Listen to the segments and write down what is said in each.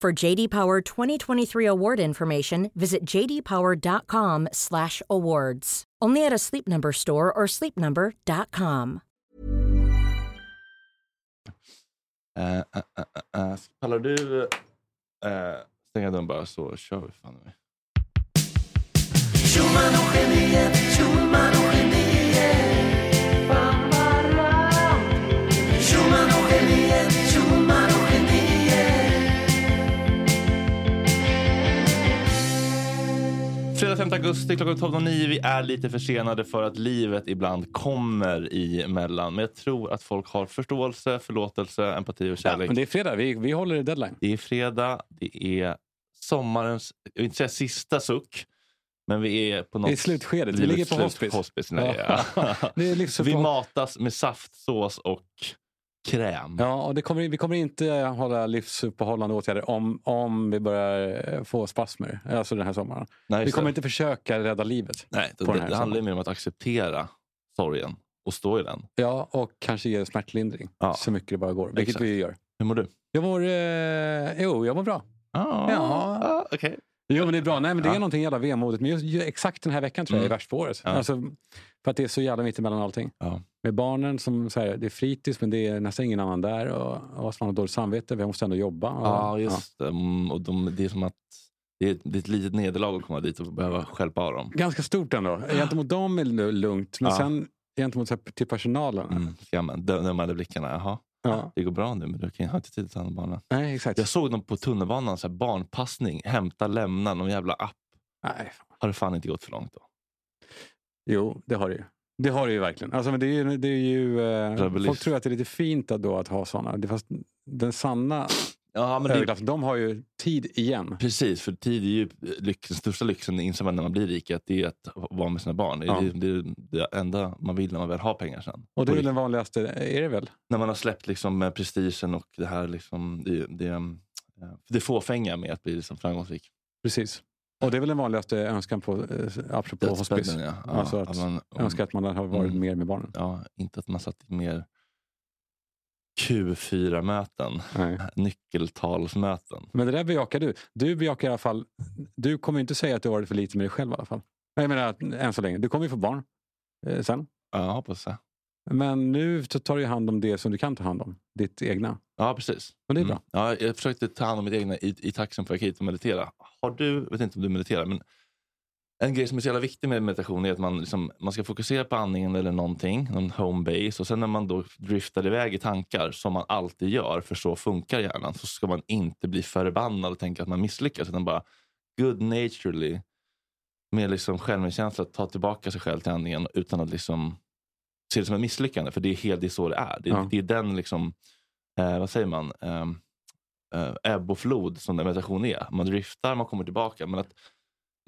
For JD Power 2023 award information, visit jdpower.com/awards. Only at a Sleep Number store or sleepnumber.com. Uh, uh, uh, uh. Pallar du uh, stänga dörren bara så kör vi fan nu. Fredag 5 augusti klockan 12.09. Vi är lite försenade för att livet ibland kommer emellan. Men jag tror att folk har förståelse, förlåtelse, empati och Ja, kärlek. men det är fredag, vi, vi håller i deadline. Det är fredag, det är sommarens, jag vill inte säga sista suck, men vi är på något... Är slutskedet, vi ligger på slut- hospice. hospice nej, ja. Liksom vi matas med saftsås och kräm. Ja, och kommer, vi kommer inte hålla livsuppehållande åtgärder om, om vi börjar eh, få spasmer, alltså den här sommaren. Nej, vi kommer inte försöka rädda livet. Nej, det, det, det handlar mer om att acceptera sorgen och stå i den. Ja, och kanske ge smärtlindring Ja. så mycket det bara går, vilket Exakt. vi gör. Hur mår du? Jag mår, eh, jo, jag mår bra. Ah, Ja. ah, okej. Jo, men det är bra. Nej, men det Ja. är någonting jävla vemodigt. Men just, ju- exakt den här veckan tror jag Mm. är värst på året. Ja. Alltså, för att det är så jävla mitt emellan allting. Ja. Med barnen, som så här, det är fritids men det är nästan ingen annan där. Och, och man har dåligt samvete, vi måste ändå jobba. Och, Ja, just det. Mm, Och de, det är som att det är, det är ett litet nederlag att komma dit och behöva stjälpa av dem. Ganska stort ändå. Gentemot dem är det lugnt, men Ja. sen gentemot så här, till personalen. Mm, skammen. Dö- Dömande blickarna. Jaha, Ja. det går bra nu men du kan, har inte tid att ta hand om barnen. Nej, exakt. Jag såg dem på tunnelbanan, så här barnpassning, hämta, lämna, någon jävla app. Nej. Har det fan inte gått för långt då? Jo, det har det ju. Det har det ju verkligen. Alltså, men det är ju, det är ju, eh, folk tror att det är lite fint att, då, att ha sådana. Fast den sanna Ja, men det, de har ju tid igen. precis, för tid är ju lyx, den största lyxen inser man när man blir rik, att det är att vara med sina barn. Ja. Det, är, det är det enda man vill när man väl har pengar sen. Och det är den vanligaste, är det väl? när man har släppt liksom eh, prestigen och det här liksom, det, det, eh, det fåfänga med att bli liksom framgångsrik. Precis. Och det är väl den vanligaste önskan på, eh, apropå hospice. ja. Ja, alltså att att man- önska att man har varit Mm. mer med barnen. Ja, inte att man satt mer Q4-möten, Nej. nyckeltalsmöten. Men det där bejakar du. Du bejakar i alla fall, du kommer inte säga att du har varit för lite med dig själv i alla fall. Jag menar att, än så länge. Du kommer ju få barn eh, sen. Ja, hoppas det. Men nu tar du hand om det som du kan ta hand om. Ditt egna. Ja, precis. Och det är Mm. bra. Ja, jag försökte ta hand om mitt egna i, i taxin för att jag gick hit och meditera. Har du, jag vet inte om du mediterar, men en grej som är så jävla viktig med meditation är att man, liksom, man ska fokusera på andningen eller någonting, någon home base. Och sen när man då driftar iväg i tankar, som man alltid gör, för så funkar hjärnan, så ska man inte bli förbannad och tänka att man misslyckas. Utan bara good naturally, med liksom självmedkänsla, ta tillbaka sig själv till andningen utan att liksom se det som ett misslyckande. För det är, helt, det är så det är. Det, Ja. det är den, liksom, eh, vad säger man, um, ebb och flod som meditation är. Man driftar, man kommer tillbaka. Men att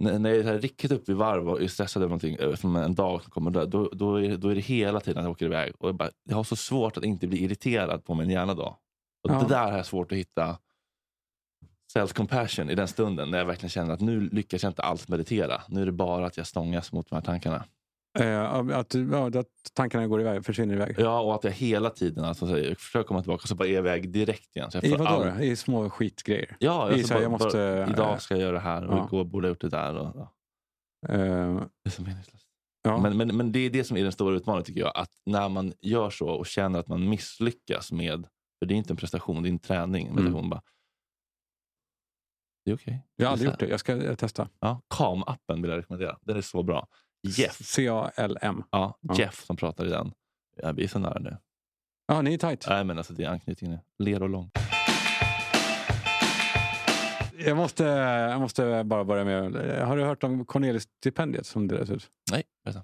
när, när jag är så här riktigt uppe i varv och är stressad över någonting, eh, som en dag som kommer dö, då, då, är, då är det hela tiden att jag åker iväg. Och jag, bara, jag har så svårt att inte bli irriterad på min hjärna då. Och Ja. Det där har jag svårt att hitta self-compassion i den stunden när jag verkligen känner att nu lyckas jag inte alls meditera. Nu är det bara att jag stångas mot de här tankarna. Eh, att, ja, att tankarna går iväg, försvinner iväg. Ja, och att jag hela tiden alltså, så jag försöker komma tillbaka så bara är jag iväg direkt igen. Jag I vadå all-? I små skitgrejer? Ja, I alltså så bara, jag måste, bara, eh, idag ska jag göra det här och ja. igår borde jag gjort det där. Och, ja. Eh, Det är så meningslöst. ja. Men, men, men det är det som är den stora utmaningen tycker jag. Att när man gör så och känner att man misslyckas med, för det är inte en prestation, det är en träning. Mm. Meditation, bara, Det är okej. Jag har aldrig gjort det. Jag ska testa. Ja, Calm-appen vill jag rekommendera. Den är så bra. Jeff, C-A-L-M. ja, Ja. Jeff som pratar i den. Jag blir så nära nu. Ja, ni är tajt. Nej, men alltså, det är anknytningen. Ler och lång. Jag måste, jag måste bara börja med... Har du hört om Cornelis-stipendiet som delas ut? Nej, berätta.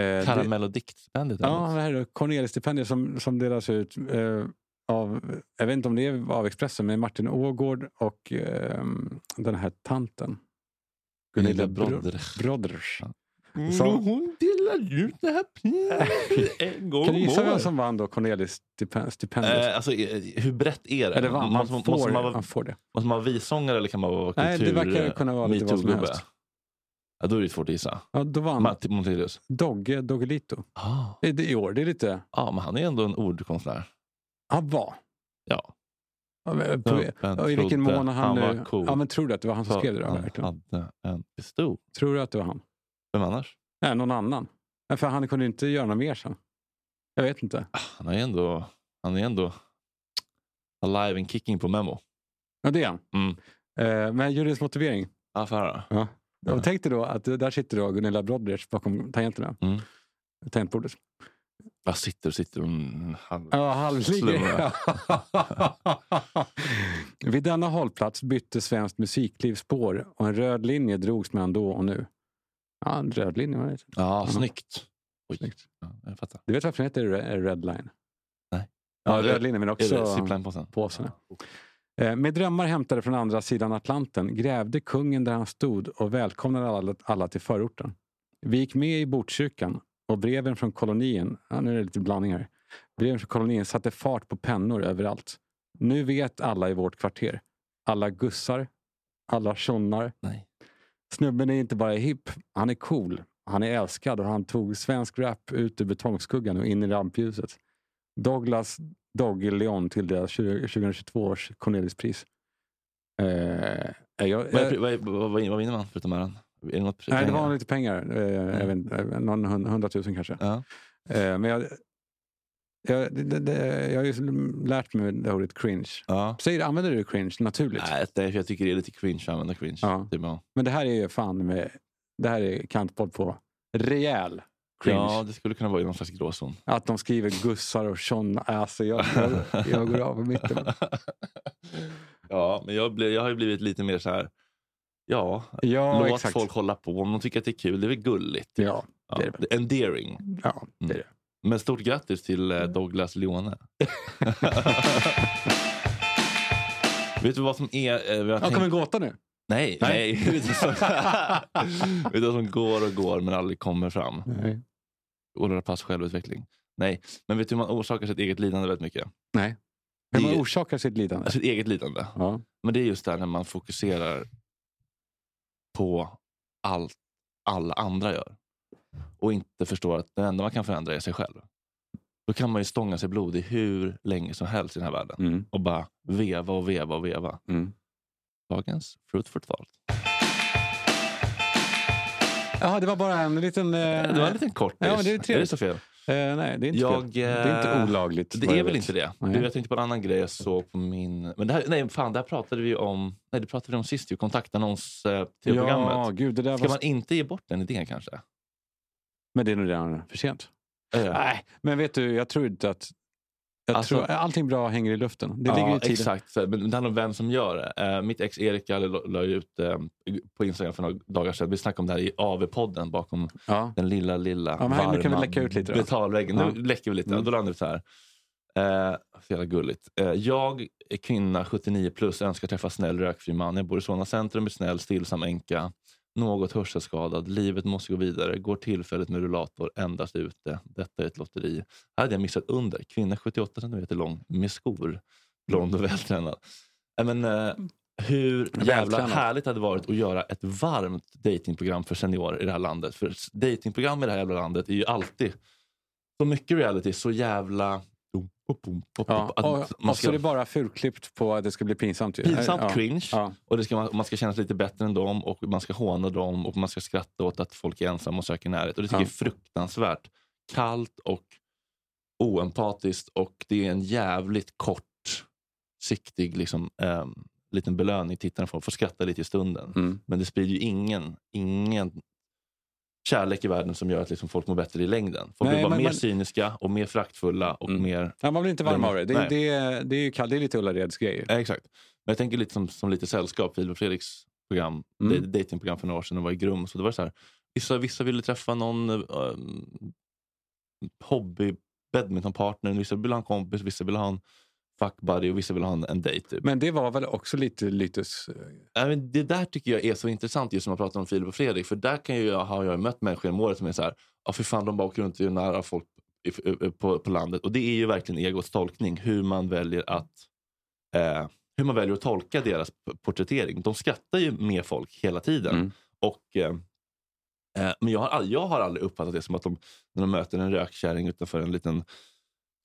Eh, Karamell och diktstipendiet. Ja, det här är Cornelis-stipendiet som, som delas ut eh, av, jag vet inte om det är av Expressen, men Martin Ågård och eh, den här tanten. Gunilla Bro- Brodder. Broders. Ja. Så- Mm, Hon delar ut det här priset en gång Kan du gissa vem som vann då Cornelis-stipendiet? Eh, alltså, eh, hur brett är det? Eller vann, man måste, får, måste, man man får det. måste man vara vissångare eller kan man vara kultur... Nej, det verkar kunna vara lite vad som helst. Ja, då är det svårt att gissa. Ja, då vann Montelius. Dogge Doggelito. Ah. I, I år, det är lite... Ja, men han är ändå en ordkonstnär. Han var. Ja. På, ja, I vilken mån han... han nu- cool. Ja, men tror du att det var han som skrev det? Då, han verkligen? hade en pistol. Tror du att det var han? Vem annars? Nej, någon annan. Ja, för han kunde inte göra något mer sen. Jag vet inte. Ah, Han är ändå, han är ändå alive and kicking på Memo. Ja, det är han. Mm. Eh, men juryns motivering. Ja, får höra. Ja. Ja. Och tänk dig då att där sitter då Gunilla Brodrich bakom tangenterna. Mm. Tangentbordet. Jag sitter och sitter mm, Han, Ja, han ligger... Vid denna hållplats bytte svenskt musikliv spår och en röd linje drogs mellan då och nu. Ja, en röd linje var det. ja, snyggt. Oj. Snyggt. Ja, jag fattar. Du vet varför den heter Re- Red Line? Nej. Ja, Ja, röd linje men också påsen. Eh, Med drömmar hämtade från andra sidan Atlanten grävde kungen där han stod och välkomnade alla, alla till förorten. Vi gick med i Botkyrkan och breven från kolonien, ja, nu är det lite blandning här. Breven från kolonien satte fart på pennor överallt. Nu vet alla i vårt kvarter. Alla gussar, alla tjonnar. Nej. Snubben är inte bara hipp, han är cool. Han är älskad och han tog svensk rap ut ur betongskuggan och in i rampljuset. Douglas Dogge Leon tilldelas 20- 2022 års Corneliuspris. Eh, jag, Vad, är, jag, vad, är, vad, vad vad vinner man förutom äran? Är det nej, det var lite pengar. Eh, jag vet, eh, någon hund- hundratusen kanske. Ja. Eh, men jag, jag, det, det, jag har ju lärt mig det ordet cringe. Ja. Säger, använder du cringe naturligt? Nej, det jag tycker det är lite cringe att använda cringe. Ja. Är bra. Men det här är ju fan med, det här är kantpodd på rejäl cringe. Ja, det skulle kunna vara i någon slags gråzon. Att de skriver gussar och tjonna. Alltså jag, jag, jag går av på mitten. ja, men jag, blir, jag har ju blivit lite mer så här. Ja, Ja, låt exakt. folk hålla på. Om de tycker att det är kul, det är väl gulligt. Ja, Ja, det är det. Endearing. ja det är det. Men stort grattis till eh, Douglas Leone. Vet du vad som är... Vi har tänkt- kommer en gåta nu? Nej, Nej. nej. Vet du vad- som går och går men aldrig kommer fram? Nej. Ola Pass självutveckling. Nej, men vet du hur man orsakar sitt eget lidande väldigt mycket? Nej. Hur man orsakar sitt lidande? Sitt eget lidande. Ja. Men det är just där när man fokuserar på allt alla andra gör. Och inte förstår att det enda man kan förändra är sig själv. Då kan man ju stånga sig blodig hur länge som helst i den här världen. Mm. Och bara veva och veva och veva. Mm. Dagens fruitful thought. Jaha, det var bara en liten... Eh, Det var en liten kort Ja, men det är är det så fel? eh, nej, det är inte Jag, fel. Det är inte eh, olagligt. Det är väl inte det. Nej. Du, jag tänkte på en annan grej jag såg på min... Men det här, nej, fan, det här pratade vi om Nej, det pratade vi om sist. ju, Kontaktannons eh, Ja, programmet. gud, det där Ska var... man inte ge bort den idén kanske? Men det är nog redan för sent. Eh, Nej, men vet du, jag tror inte att... Jag Alltså- tror, allting bra hänger i luften. Det ligger ja, i tiden. exakt. Men det handlar om vem som gör det. Eh, mitt ex Erika la ut eh, på Instagram för några dagar sedan. Vi snackade om det här i AV-podden bakom Ja. den lilla, lilla Ja, här- nu kan vi varma läcka ut lite då. betalväggen. Ja. Nu läcker vi lite. Mm. Då landar vi så här. Eh, så jävla gulligt. Eh, jag är kvinna, 79 plus, önskar träffa snäll rökfri man. Jag bor i Solna centrum, är snäll, stillsam änka. Något hörselskadad. Livet måste gå vidare. Går tillfälligt med rullator endast ute. Detta är ett lotteri. Här hade jag missat under. Kvinna 78 cm lång med skor. Blond och vältränad. Men, eh, hur jävla härligt det hade varit att göra ett varmt datingprogram för seniorer i det här landet. För datingprogram i det här jävla landet är ju alltid så mycket reality, så jävla... Ja, att och, man och så ska, är det bara fulklippt på att det ska bli pinsamt. ju. pinsamt ja. cringe. Ja. Och det ska, man man ska känna sig lite bättre än dem och man ska håna dem och man ska skratta åt att folk är ensamma och söker närhet. Och det tycker Ja. jag är fruktansvärt kallt och oempatiskt och det är en jävligt kort siktig liksom, ehm, liten belöning tittarna får. Får skratta lite i stunden. Mm. Men det sprider ju ingen, ingen kärlek i världen som gör att liksom folk mår bättre i längden. Folk Nej, blir bara men- mer men- cyniska och mer fraktfulla. Och Mm. mer, Ja, man blir inte varm av det. Det, det, är- det, är ju kall, det är lite Ullareds grej. Ja, exakt. Men jag tänker lite som, som lite sällskap, Filip och Fredriks program, mm. datingprogram för några år sedan, och var i Grum. Så det var så här, vissa, vissa ville träffa någon uh, hobby badmintonpartner, vissa ville ha en kompis, vissa ville ha en fuck buddy och vissa ville ha en, en dejt. Typ. Men det var väl också lite. Nej, men det där tycker jag är så intressant just när man pratar om Filip och Fredrik. För där kan jag, har jag mött människor genom året som är så här, ja för fan de bara åker runt och är nära folk i, i- på, på landet. Och det är ju verkligen egots tolkning, hur man väljer att eh, hur man väljer att tolka deras porträttering. De skrattar ju med folk hela tiden. Mm. Och, eh, eh, men jag har, jag har aldrig uppfattat det som att de, när de möter en rökkärring utanför en liten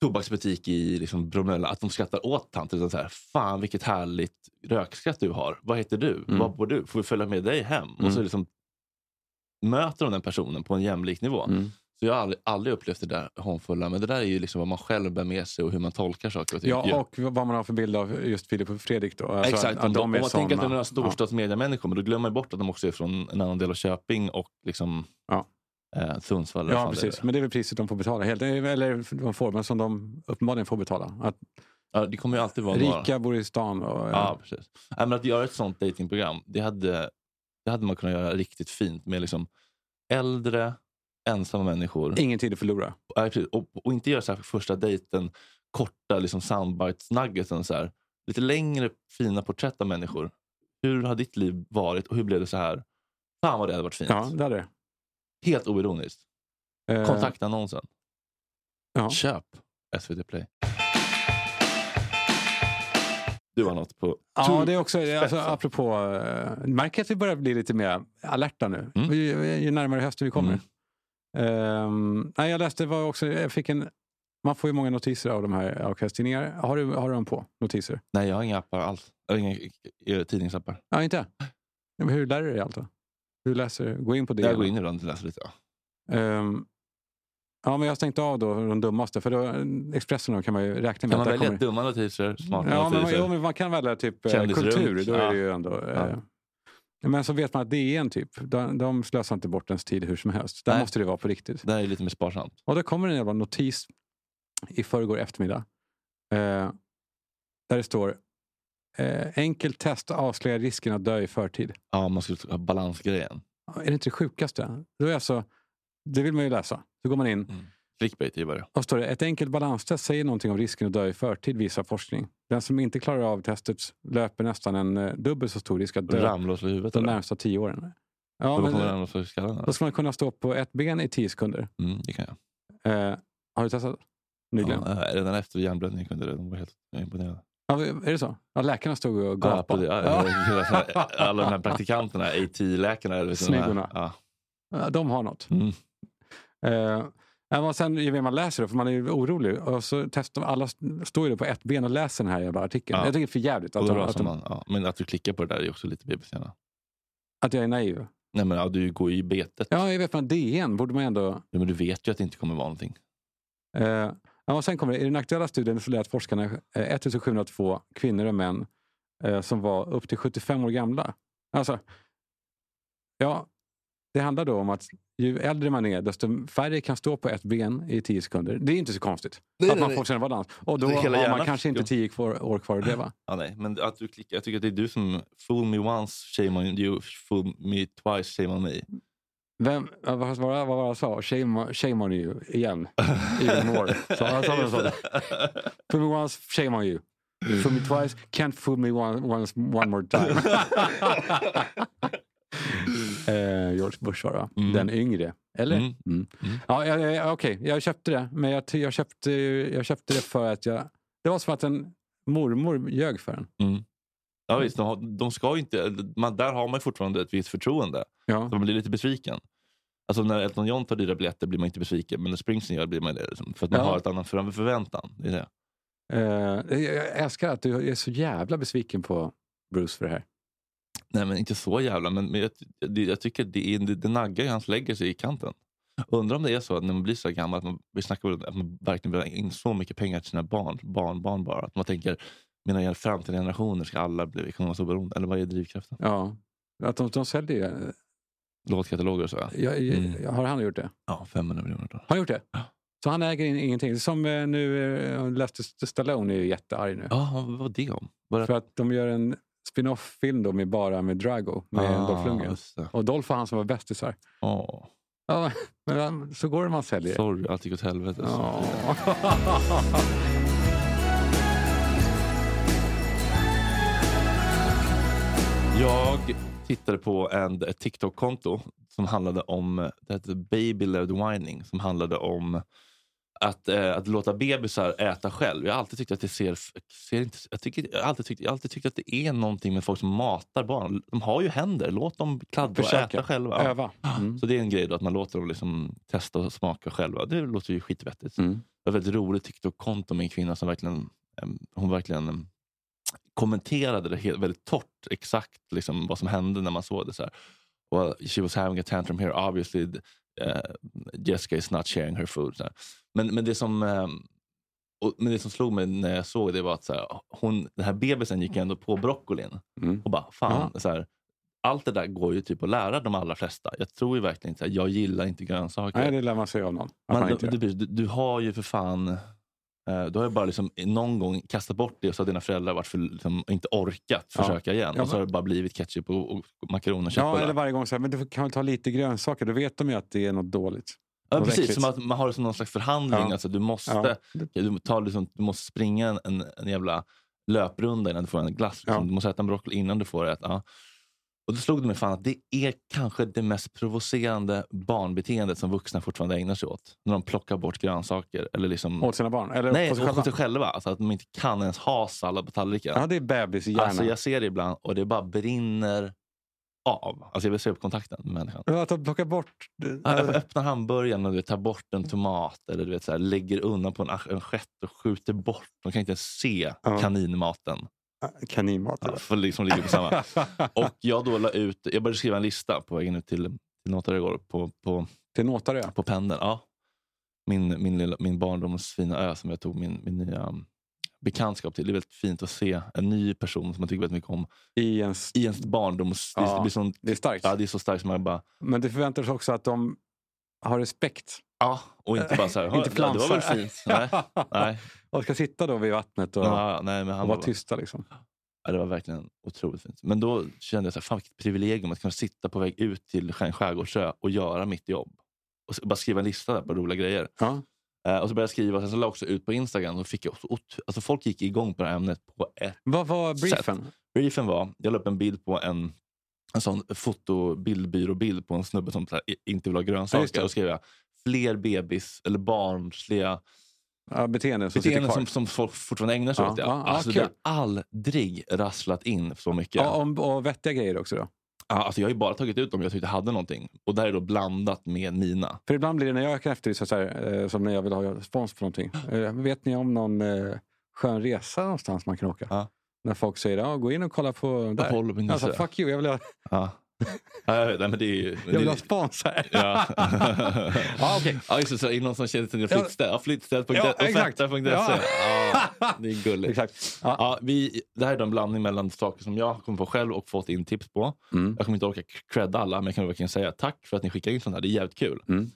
tobaksbutik i liksom Bromölla, att de skrattar åt tanten. Utan så här, Fan vilket härligt rökskratt du har. Vad heter du? Mm. Var bor du? Får vi följa med dig hem? Och så Mm. liksom möter de den personen på en jämlik nivå. Mm. Så jag har aldrig, aldrig upplevt det där hånfulla. Men det där är ju liksom vad man själv bär med sig och hur man tolkar saker och ting. Ja, och vad man har för bild av just Filip och Fredrik då. Alltså Exakt, att, att de, de är man tänker att det är några storstadsmediamänniskor, men då glömmer man bort att de också är från en annan del av Köping och liksom Ja. Eh, Sundsvall. Ja, ja det precis. Men det är väl priset de får betala. Helt, eller de får, men som de uppenbarligen får betala. Att Ja, det kommer ju alltid vara rika bor i stan. Och, Ja, precis. Nej, men att göra ett sånt datingprogram, det hade, det hade man kunnat göra riktigt fint med liksom äldre, ensamma människor. Ingen tid att förlora. Ja, precis. och, och inte göra så första dejten, korta liksom soundbites nuggetsen. Så här. Lite längre fina porträtt av människor. Hur har ditt liv varit och hur blev det så här? Fan vad det hade varit fint. Ja, det är det. Helt oironiskt. Eh, Kontaktannonsen. Ja. Köp SVT Play. Du har något på... Ja, det är också, alltså, apropå, uh, märker att vi börjar bli lite mer alerta nu. Mm. Ju, ju närmare hösten vi kommer. Mm. Ehm, nej, jag läste var också, jag fick en, man får ju många notiser av de här av kvällstidningar. Har du, har du dem på, notiser? Nej, jag har inga appar alls. Jag har inga eh, tidningsappar. Ja, inte? Hur lär du dig allt då? Du läser, gå in på det. Jag går in ibland och läser lite. Ja. Ehm, ja, men jag har stängt av då de dummaste. För då, Expressen då kan man ju räkna med Kan man välja kommer... dumma notiser, smarta Ja, men, man- notiser? jo, men man kan välja typ eh, kultur. Då är Ja. det ju ändå... Eh, Men så vet man att DN typ, de, de slösar inte bort ens tid hur som helst. Där Nej. måste det vara på riktigt. Det är lite mer sparsamt. Och då kommer en jävla notis i förrgår eftermiddag. Eh, där det står eh, enkelt test avslöjar risken att dö i förtid. Ja, man skulle ha balansgrejen. Är det inte det sjukaste? Då är alltså, det vill man ju läsa. Så går man in Clickbait är bara det. och står det ett enkelt balanstest säger någonting om risken att dö i förtid visar forskning. Den som inte klarar av testet löper nästan en eh, dubbelt så stor risk att dö Ramla slå huvudet. de eller? närmsta tio åren. Ja, Då kommer men, och i skallen. då eller? ska man kunna stå på ett ben i tio sekunder. Mm, det kan jag. Eh, har du testat? Nyligen? Ja, redan efter hjärnblödning kunde det. De var helt imponerade. Ja, är det så? Ja, läkarna stod och gapade. ja, ja. Alla de här praktikanterna, AT-läkarna. Snyggorna. Ja. Ja, de har något. Mm. Men sen ju mer man läser det, för man är ju orolig. Och så testar alla står ju på ett ben och läser den här jävla artikeln. Ja. Jag tycker det är för jävligt att, de, att, de, man. Men att du klickar på det där är också lite BBC. att jag är naiv. Nej, men ja, du går ju i betet. Ja, jag vet, men DN borde man ändå... Ja, men du vet ju att det inte kommer vara någonting. Eh, ja, och sen kommer det, I den aktuella studien så lät forskarna eh, 1702 kvinnor och män eh, som var upp till 75 år gamla. Alltså, ja, det handlar då om att ju äldre man är, desto färre kan stå på ett ben i 10 sekunder. Det är inte så konstigt. Nej, att nej, man får känna balans. Och då har man hjärnan. kanske inte. 10 kvar, år kvar att leva. Ja, nej. Men att du klickar, jag tycker att det är du som fool me once, shame on you. Fool me twice, shame on me. Vem, vad var vad var det jag sa? Shame, shame on you igen. Even more. Så, jag sa väl så. Fool me once, shame on you. Fool me twice, can't fool me one, once, one more time. eh, George Bush var det? Mm. Den yngre. Eller? Mm. Mm. Mm. Ja, ja, ja, Okej, jag köpte det. Men jag, jag, köpte, jag köpte det för att jag... Det var som att en mormor ljög för en. Ja, visst, de, har, de ska ju inte, man, där har man fortfarande ett visst förtroende. Ja. Så man blir lite besviken. Alltså när Elton John tar dyra biljetter blir man inte besviken. Men när Springsteen gör blir man det. Liksom, för att man Ja. har ett annat för, förväntan. Det det. Eh, jag älskar att du är så jävla besviken på Bruce för det här. Nej men inte så jävla. Men, men jag, det, jag tycker det, är, det, det naggar ju hans legacy i kanten. Undrar om det är så att när man blir så gammal att man, vi snackar om att man verkligen vill ha in så mycket pengar till sina barn, barn, barn bara. Att man tänker menar jag framtida generationer ska alla bli ekonomiskt oberoende? Eller vad är drivkraften? Ja. Att de, de säljer. Låtkataloger och så? Ja, Jag, jag, Mm. Har han gjort det? ja 500 miljoner dollar. Har han gjort det? Ja. Så han äger in, ingenting. Som eh, nu, eh, Lester Stallone är ju jättearg nu. Ja, vad var det om? Det... För att de gör en spin-off-film då med bara med Drago, med Ah, Dolph Lundgren. Och Dolph var han som var bästisar. Åh, Ja, men så går det när man säljer. sorry, allt gick åt helvete. Ja. Jag tittade på en, ett TikTok-konto som handlade om det hette Baby Led Whining som handlade om att, eh, att låta bebisar äta själv. Jag har alltid tyckt att det ser... ser inte, jag, tycker, jag, har alltid tyckt, jag har alltid tyckt att det är någonting med folk som matar barn. De har ju händer, låt dem kladda och äta själva. Öva. Mm. Så det är en grej då, att man låter dem liksom testa och smaka själva. Det låter ju skitvettigt. Mm. Det var ett väldigt roligt TikTok-konto med en kvinna som verkligen, em, hon verkligen em, kommenterade det helt, väldigt torrt exakt liksom, vad som hände när man såg det. Så här. Well, she was having a tantrum here. Obviously uh, Jessica is not sharing her food. Så här. Men, men, det som, em, och, men det som slog mig när jag såg det var att så här, hon, den här bebisen gick ändå på broccolin. Mm. Och bara, fan, så här, allt det där går ju typ att lära de allra flesta. Jag tror ju verkligen inte, här, jag gillar inte grönsaker. Nej, det lär man sig av någon. Att man inte du, du, du har ju för fan... eh, Du har ju bara liksom någon gång kastat bort det och så har dina föräldrar varit för, liksom, inte orkat Ja. försöka igen. Ja, och så har det bara blivit ketchup och, och makaroner och Ja, eller varje gång så här, men du kan väl ta lite grönsaker. Då vet de ju att det är något dåligt. ja, något precis, äckligt. som att man har det som någon slags förhandling. Ja. Alltså, du, måste, Ja. du, tar liksom, du måste springa en, en, jävla löprunda innan du får en glass. Liksom. Du måste äta en broccoli innan du får det. Ja. Och då slog det mig fan att det är kanske det mest provocerande barnbeteendet som vuxna fortfarande ägnar sig åt. När de plockar bort grönsaker. Eller liksom, Åt sina barn? Eller Nej, på sig själva? sig själva. Alltså att de inte kan ens ha sallad på tallriken. Ja, det är bebishjärna. alltså, jag ser det ibland och det bara brinner av. Alltså jag vill se upp kontakten med människan. Ja, Att de plockar bort... Ja, öppnar hamburgaren och du vet, tar bort en tomat eller du vet, så här, lägger undan på en assiett och skjuter bort. De kan inte ens se Ja. kaninmaten Kaninmat. ja, för liksom ligger på samma. Och jag då la ut, jag började skriva en lista på vägen ut till, till Notare igår på, på, Till Nåtarö? på pendeln. Ja. Min, min, lilla, min barndoms fina ö som jag tog min, min nya um, bekantskap till. Det är väldigt fint att se en ny person som man tycker väldigt mycket om I en... s- i ens barndoms... Ja. det, blir sånt, Det är starkt. ja, det är så starkt som man bara... Men det förväntar sig också att de har respekt. Ja, och inte bara så här, Inte "Ja, det var väl flamsar." fint. Nej, nej. Och ska sitta då vid vattnet och, Ja, nej men och han vara var, tysta. Liksom. ja, det var verkligen otroligt fint. Men då kände jag så här, fan vilket privilegium att kunna sitta på väg ut till skärgårdsö och göra mitt jobb. Och bara skriva en lista på roliga grejer. Ja. Eh, och så började jag skriva, sen så la jag också ut på Instagram. Och fick jag så ot- alltså folk gick igång på det här ämnet på ett Vad var briefen? Briefen var, jag la upp en bild på en, en sån fotobildbyråbild på en snubbe som här, inte vill ha Ja, grönsaker. och skrev jag fler bebis eller barnsliga Ja, beteenden som beteenden som, som folk fortfarande ägnar sig Ja, åt. Ja. ja, ja, alltså, kul. det har aldrig rasslat in så mycket. Ja, om, och vettiga grejer också då. Ja, alltså, jag har ju bara tagit ut dem jag tyckte hade någonting. Och där är då blandat med mina. För ibland blir det när jag kan efterlysa, så här, eh, som när jag vill ha spons på någonting. Eh, vet ni om någon eh, skön resa någonstans man kan åka? När folk säger, ja, gå in och kolla på där. På Alltså, fuck you, jag vill ha, Ja. Nej, men det är ju... jag vill ha spons här. Ja. Ja, okej. ja, just det. Så är någon som känner till flyttstäd. Flyttstäd.se. Ja, exakt. Ja. Ja, det är gulligt. Exakt. Ja. Ja, vi, det här är en blandning mellan saker som jag kommit på själv och fått in tips på. Mm. Jag kommer inte orka credda alla, men jag kan verkligen säga tack för att ni skickar in sånt här. Det är jävligt kul. Mm.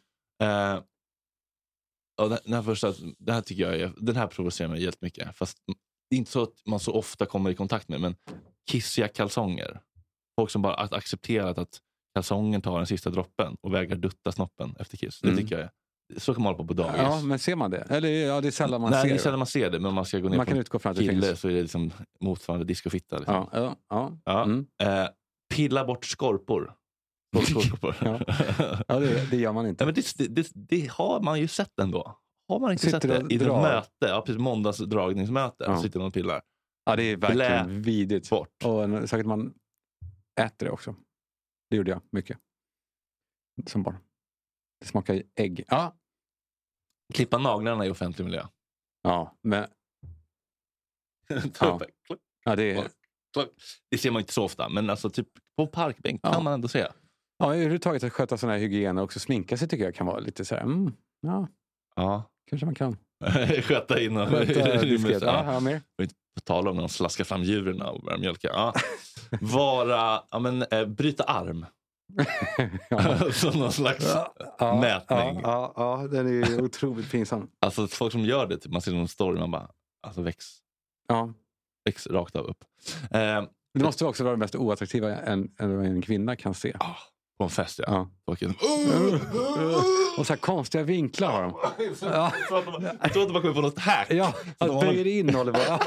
Och den, den, här första, det här tycker jag är, den här provocerar mig jättemycket. Fast det är inte så att man så ofta kommer i kontakt med, men kissiga kalsonger. Folk som bara accepterat att kalsongen tar den sista droppen och vägrar dutta snoppen efter kiss. Det Mm. tycker jag är, så kan man hålla på på dagis. Ja, men ser man det? Eller ja, det är sällan man Nej, ser det är det. sällan man ser det, men om man ska gå ner Man kan en utgå från att det kille finns. så är det liksom motsvarande discofitta. Liksom. Ja, ja, ja. Ja. Mm. Eh, pilla bort skorpor. Bort skorpor. Ja. ja det, det gör man inte. Ja, men det, det, det har man ju sett ändå. Har man inte Sitter sett det? I ett möte, ja, precis, måndagsdragningsmöte, Ja. sitter någon och pillar. Ja, det är verkligen Blä vidrigt. Bort. Och säkert man äter det också. Det gjorde jag mycket. Som barn. Det smakar ju ägg. Ja, Klippa naglarna i offentlig miljö. ja men det. ja, det är... Det ser man inte så ofta, men alltså typ på parkbänk Ja. kan man ändå se. Ja, överhuvudtaget att sköta sån här hygien och också sminka sig tycker jag kan vara lite så här, mm, ja, Ja. kanske man kan. Sköta in och... Sköta diskret. ja. På tal om när de slaskar fram djuren och börjar mjölka. Ja. Vara, ja, men, eh, bryta arm. Som någon slags Ja, mätning. Ja, ja, ja, den är otroligt pinsam. Alltså folk som gör det, typ, man ser någon story man bara, alltså väx, Ja. väx rakt av upp. Eh, Det måste också vara det mest oattraktiva en, en, en kvinna kan se. På en fest ja. Ja. Och så här konstiga vinklar har de. Ja. Jag tror att har kommit på något hack. Ja, att böjer in håller på.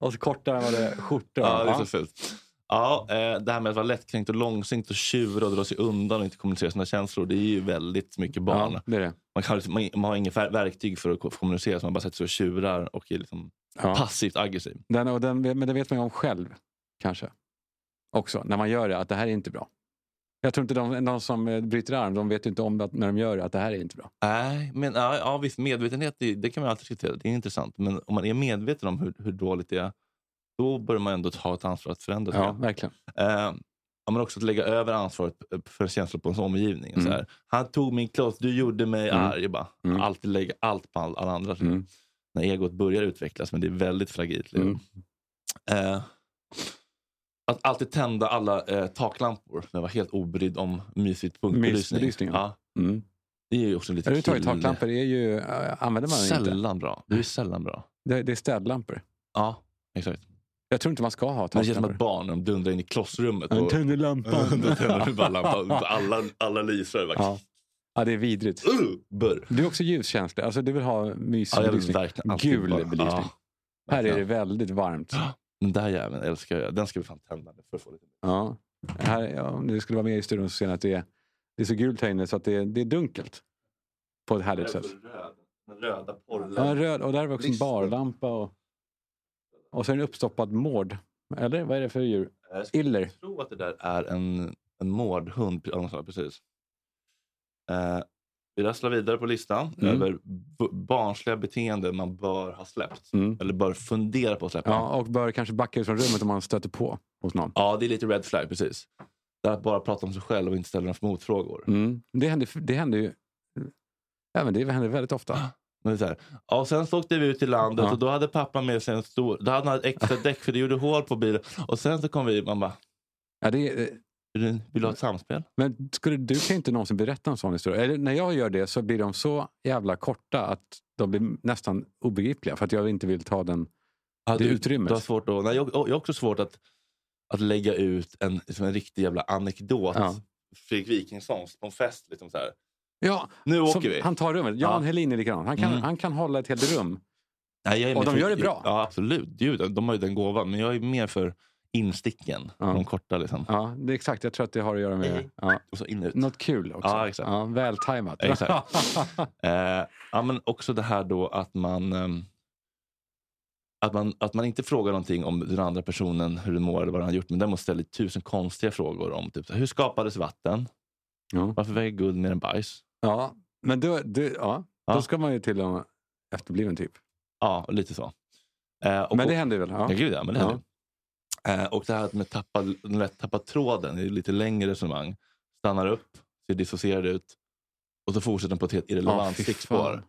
Och så kortare än vad det skjortor Ja, det är ja. så fult. Ja, eh, det här med att vara lättkränkt och långsint och tjura och dra sig undan och inte kommunicera sina känslor. Det är ju väldigt mycket barn. ja, det är det. Man, kan, liksom- man, man har inget ver- verktyg för att ko- kommunicera så man bara sätter sig och tjurar och är liksom Ja. passivt aggressiv. Den, och den, men det vet man ju om själv, kanske. Också, när man gör det, att det här är inte bra. Jag tror inte de, de som eh, bryter arm, de vet ju inte om att, när de gör det, att det här är inte bra. Nej, men ja, ja, visst, medvetenhet det, det kan man alltid diskutera. Det är intressant. Men om man är medveten om hur, hur dåligt det är, då börjar man ändå ta ett ansvar att förändra det. Ja, verkligen. Eh, men också att lägga över ansvaret för känslor på ens omgivning. Mm. Så här, Han tog min kloss, du gjorde mig Mm. arg. Bara, Mm. Alltid lägga allt på all, alla andra. Mm. När egot börjar utvecklas, men det är väldigt fragilt. liksom. Mm. Eh, att alltid tända alla eh, taklampor. Jag var helt obrydd om mysigt punktbelysning. Ja, Mm. det är ju också lite Överhuvudtaget kill- taklampor är ju, äh, använder man inte. Sällan bra. Det är sällan bra. Det, det är städlampor. Ja, exakt. Jag tror inte man ska ha Men det känns som taklampor. ett barn när de dundrar in i klossrummet. Och- tänder lampan. Då tänder du bara lampan. Alla, alla lyser. Ja. ja, det är vidrigt. uh, burr. Du är också ljuskänslig. Alltså, du vill ha Ja, mysbelysning. verkligen alltid Gul bara- belysning. Ja, Här är det väldigt varmt. Den där jäveln älskar jag. Den ska vi fan tända för att få lite... Ja. Här, ja, om du skulle vara med i studion så ser ni att det är, det är så gult här inne så att det är, det är dunkelt. På ett härligt sätt. Röd, den röda porren. Ja, röd, och där är också en barlampa. Och, och så är det en uppstoppad mård. Eller vad är det för djur? Jag Iller. tro att det där är en, en mårdhund. Precis. Eh, vi rasslar vidare på listan Mm. över barnsliga beteenden man bör ha släppt. Mm. Eller bör fundera på att släppa. Ja, och bör kanske backa ut från rummet om man stöter på hos någon. Ja, det är lite red flag, precis. Det att bara prata om sig själv och inte ställa några motfrågor. Mm. Det, händer, det händer ju ja, men det händer väldigt ofta. Men det är så här, ja, och sen så åkte vi ut till landet Ja. och då hade pappa med sig en stor... Då hade han ett extra däck för det gjorde hål på bilen. Och sen så kom vi man bara, Ja, det är, vill du, ha ett samspel? men skulle, du kan inte någonsin berätta en sån historia. Eller, när jag gör det så blir de så jävla korta att de blir nästan obegripliga. För att jag inte vill ta den... Ja, Det du, utrymmet. Du har svårt att, nej, jag, jag har också svårt att, att lägga ut en, liksom en riktig jävla anekdot. Ja. Fredrik Wikingsson på en fest. Liksom så här. Ja, Nu åker vi. Han tar rummet. Jan Ja. Helin är likadan. Han kan, Mm. han kan hålla ett helt rum. Nej, jag är Och de för- gör det bra. Ja, absolut. Gud, de har ju den gåvan. Men jag är mer för insticken. Ja. De korta liksom. Ja, det är exakt. Jag tror att det har att göra med ja, Och så in något kul också. Ja, exakt. Ja, vältajmat. Exakt. Eh, ja, men också det här då att man, ehm, att man att man inte frågar någonting om den andra personen, hur den mår eller vad den har gjort. Men däremot ställer tusen konstiga frågor om typ, hur skapades vatten? ja. Varför väger guld mer än bajs? ja, men då, då, ja, då ska man ju till en efterbliven typ. Ja, lite så. Eh, och, Men det händer väl? Ja, Ja. gud ja, men det händer. Eh, och det här med tappa, lätt tappa tråden, det är lite längre resonemang. Stannar upp, ser dissocierad ut och så fortsätter den på ett helt irrelevant fy stickspår.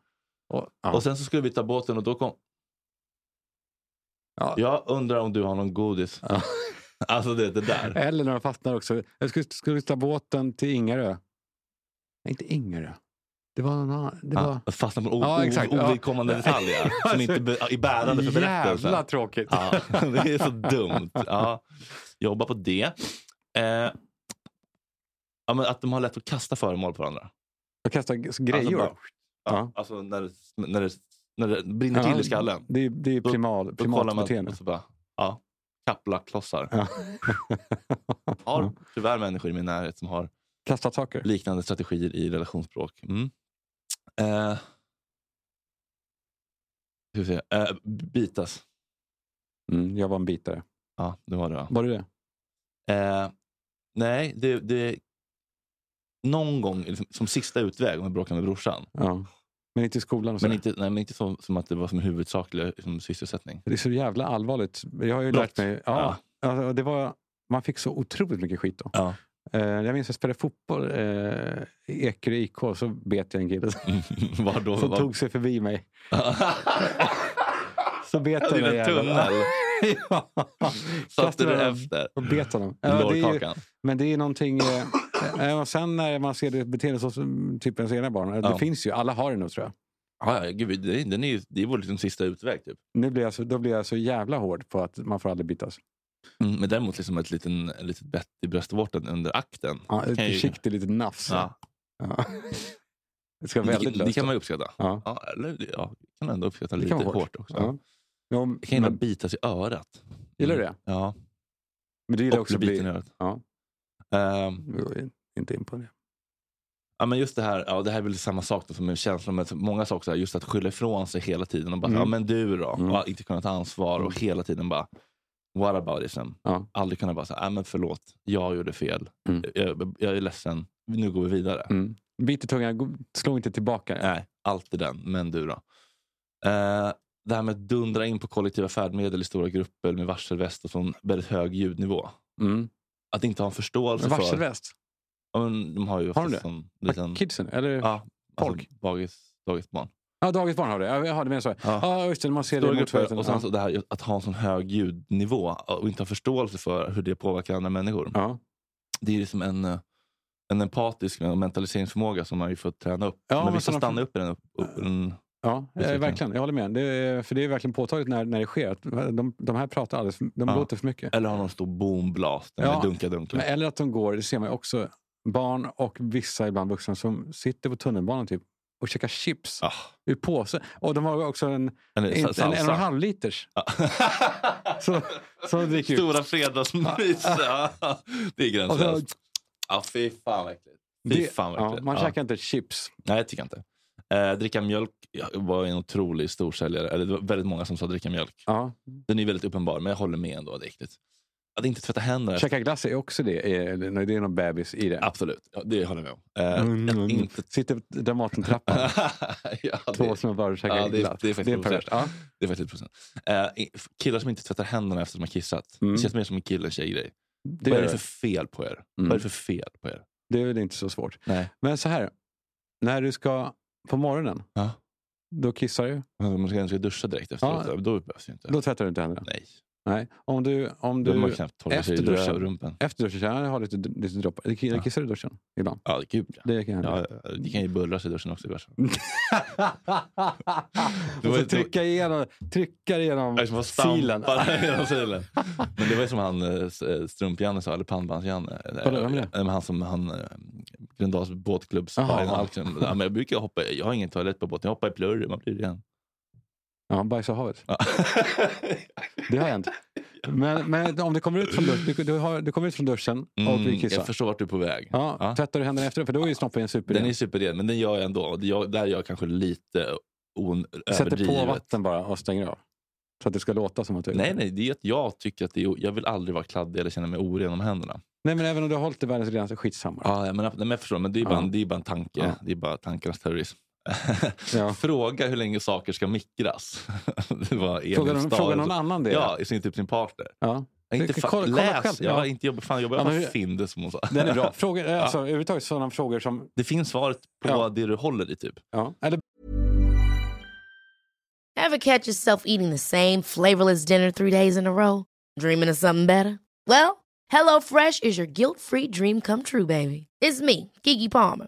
Och, ja. Och sen så skulle vi ta båten och då kom... Ja. Jag undrar om du har någon godis? Ja. Alltså det, det där. Eller när de fastnar också. Jag skulle, skulle ta båten till Ingarö. Nej, inte Ingarö. Det var någon annan. Det var... Ja, fastna på en Ja, o- exakt. Ja. ovidkommande detalj ja, som inte är bärande för berättelsen. Jävla tråkigt. Ja, det är så dumt. Ja, jobba på det. Eh, ja, men att de har lätt att kasta föremål på varandra. Jag kastar g- grejor. Alltså, bara, ja, alltså när, det, när, det, när det brinner till i skallen. Det är, det är primal, primatbeteende. bara, ja, kapplaklossar. Ja. Har tyvärr människor i min närhet som har Kastat saker. liknande strategier i relationsspråk. Mm. Se. Eh, bitas. Mm, jag var en bitare. Ja, det var det va? Var du det? Eh, nej, det, det någon gång liksom, som sista utväg om jag bråkar med brorsan. Ja. Men inte i skolan och. Men inte, nej, men inte så, som att det var som huvudsaklig liksom, sysselsättning. Det är så jävla allvarligt. Jag har ju Brott. lärt mig. Ja, Alltså, det var, man fick så otroligt mycket skit då. Ja. Eh, jag minns att jag spelade fotboll eh, i Ekerö IK så bet jag en kille var då, som tog sig förbi mig. Så bet Ja, den det tunnel. ja. Satte du efter Och bet honom. Ja, det ju, men det är någonting... Eh, eh, och sen när man ser det beteende så som typ ens egna barn. eh, Det Ja. finns ju, alla har det nog tror jag. Ja, ja, gud, det, den är, det är vår liksom sista utväg. Typ. Nu blir jag så, då blir jag så jävla hård på att man får aldrig bitas. Mm, men däremot liksom ett liten, ett litet bett i bröstvårtan under akten. Ja, ett ju- försiktigt litet nafs. Ja. Ja. Det ska vara väldigt det, det kan man ju uppskatta. Ja. Ja, eller, ja, kan ändå uppskatta Det lite hårt, hårt. också. Ja. Ja, Jag kan gilla men, bitas i örat. Gillar du Mm. det? Ja, men du gillar också att biten bli... i örat. Ja, Ehm, jag är inte in på det. Ja, men just det här, ja, det här är väl samma sak då, som med känslor, men många saker, så här, just att skylla ifrån sig hela tiden och bara, Mm. ja men du då? Mm. Och inte kunna ta ansvar och hela tiden bara, what about it? Ja. Aldrig kunna bara säga, ja men förlåt, jag gjorde fel, Mm. jag, jag är ledsen, nu går vi vidare. Mm. Bit i tungan, slå inte tillbaka. Nej, alltid den, men du då? Eh, det här med att dundra in på kollektiva färdmedel i stora grupper med varselväst och sån väldigt hög ljudnivå. Mm. Att inte ha en förståelse för... Varselväst? Ja, men de har ju Har de det? liten... Kidsen? Eller? Ja, Ja, folk. Alltså, dagis, dagisbarn. Dagisbarn har det. Ja, jag har det med så. Ja, Ja. just det. Man ser Stora det grupper, och sen Ja. så det här, att ha en sån hög ljudnivå och inte ha förståelse för hur det påverkar andra människor. Ja. Det är liksom en, eh, en empatisk mentaliseringsförmåga som man ju får träna upp. Ja, men vissa stannar upp i den. Upp, upp, en, Ja, eh, Utveckling. verkligen. Jag håller med. Det är, för det är verkligen påtagligt när, när det sker. De, de här pratar alldeles för, de Ja. låter för mycket. eller har någon stor boomblast. Ja, Eller dunka dunka. Eller att de går, det ser man också, barn och vissa ibland vuxna som sitter på tunnelbanan typ och käkar chips Ah, ur påse. Och de har också en, en, sa- en, en och en halv liters. Ja. Så, så ut. Stora fredagsmys. Det är så- gränslöst. Ja, fy fan äckligt. Fy Det- fan vad ja, man ja. käkar inte chips. Nej, det tycker jag inte. Eh, dricka mjölk var en otrolig storsäljare. Eller det var väldigt många som sa dricka mjölk. Ja. Den är väldigt uppenbar, men jag håller med ändå. Det är äckligt. Att inte tvätta händerna. Käka glass är också det. Är, när det är någon bebis i det. Absolut, ja, det håller jag med om. Eh, Mm, att mm. inte... Sitter på Dramatentrappan. ja, Två det, små barn och käkar Ja, det glass. det är faktiskt perverst. Ja. det är faktiskt procent. Eh, i- killar som inte tvättar händerna efter att de har kissat. Mm. Det känns mer som en kille tjej grej. Det, Vad är det för fel på er? Mm. Vad är det för fel på er? det är väl inte så svårt. Nej. Men så här. När du ska på morgonen. Ja. Då kissar du. Man ska, ska duscha direkt efteråt, Ja. då behövs ju inte. Då tvättar du inte händerna. Nej, Nej. Om du, om man du knappt torkat sig efter i duschen. efter har lite, lite droppar. Ja. Kissar du i duschen ibland? Ja, gud ja. Det kan hända. ja. Det kan ju bullras i duschen också och var så ju- trycka igenom, trycka igenom Jag stampar genom silen. Men det var ju som han eh, eh, Strump-Janne sa, eller Pannbands-Janne. Eh, Han som han, eh, Gröndals båtklubbs Jag brukar hoppa, jag har ingen toalett på båten, jag hoppar i plurr, man blir ren. Ja, bajsa i havet. Ja. Det har hänt. Men, men om det kommer ut från duschen, du, har, du kommer ut från duschen och vill Mm, kissa. jag förstår vart du är på väg. Ja, Ja. Tvättar du händerna efter För då är ju snoppen en superren. Den är superren, men den gör jag ändå. Och det gör- Där är jag kanske lite on, Sätter på vatten bara och stänger av. Så att det ska låta som att du... Nej, nej, det är att jag tycker att det är, jag vill aldrig vara kladdig eller känna mig oren om händerna. Nej, men även om du har hållit det världens så skitsamma. Ja, men, men jag förstår, men det är bara, Ja. det är bara en tanke. Ja. Det är bara tankarnas terrorism. Ja. Fråga hur länge saker ska mikras. det var Fråga, fråga någon annan det. Ja, i sin, typ sin partner. Ja. Jag inte kolla- kolla läs, själv, jag har ja. inte jobbat, fan, jobbat Ja, men- Findus som hon sa. Den är bra. Frågor, alltså, överhuvudtaget sådana frågor som... Det finns svaret på Ja. det du håller i typ. Ja. Eller Ever catch yourself eating the same flavorless dinner three days in a row? Dreaming of something better? Well, HelloFresh is your guilt free dream come true, baby. It's me, Gigi Palmer.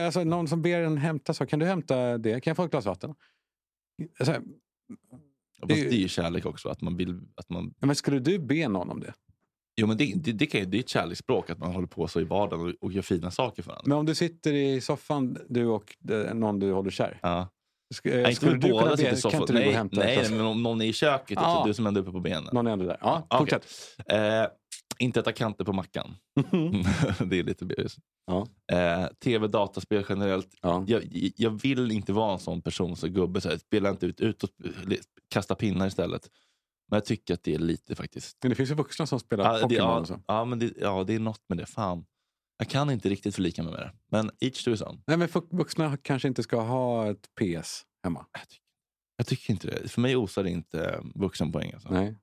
Alltså, någon som ber en hämta så kan du hämta det? Kan jag få ett glas vatten? Alltså, Det är det ju- är ju kärlek också. Att man vill, att man, ja, men skulle du be någon om det? jo, men det, det, det, kan, det är ett kärleksspråk att man håller på så i vardagen och, och gör fina saker för varandra. Men om du sitter i soffan, du och eh, någon du håller kär. Ja. Sk- Nej, inte skulle du båda sitter i kan soffan. inte du gå och Nej, hämta nej, men om någon är i köket, Ja. också, du som ändå är uppe på benen. Någon är ändå där. Ja, fortsätt. Eh, inte äta kanter på mackan. det är lite bebis. Ja. Eh, Tv, dataspel generellt. Ja. Jag, jag vill inte vara en sån person som gubbe. Så här, spela inte ut, ut och kasta pinnar istället. Men jag tycker att det är lite faktiskt. Men det finns ju vuxna som spelar Ja, det, Pokémon ja, och så. ja, men det, ja, det är något med det. Fan. Jag kan inte riktigt förlika mig med det. Men each to his own. Nej, men vuxna kanske inte ska ha ett PS hemma. Jag tycker, jag tycker inte det. För mig osar det inte eh, vuxenpoäng. Alltså. Nej.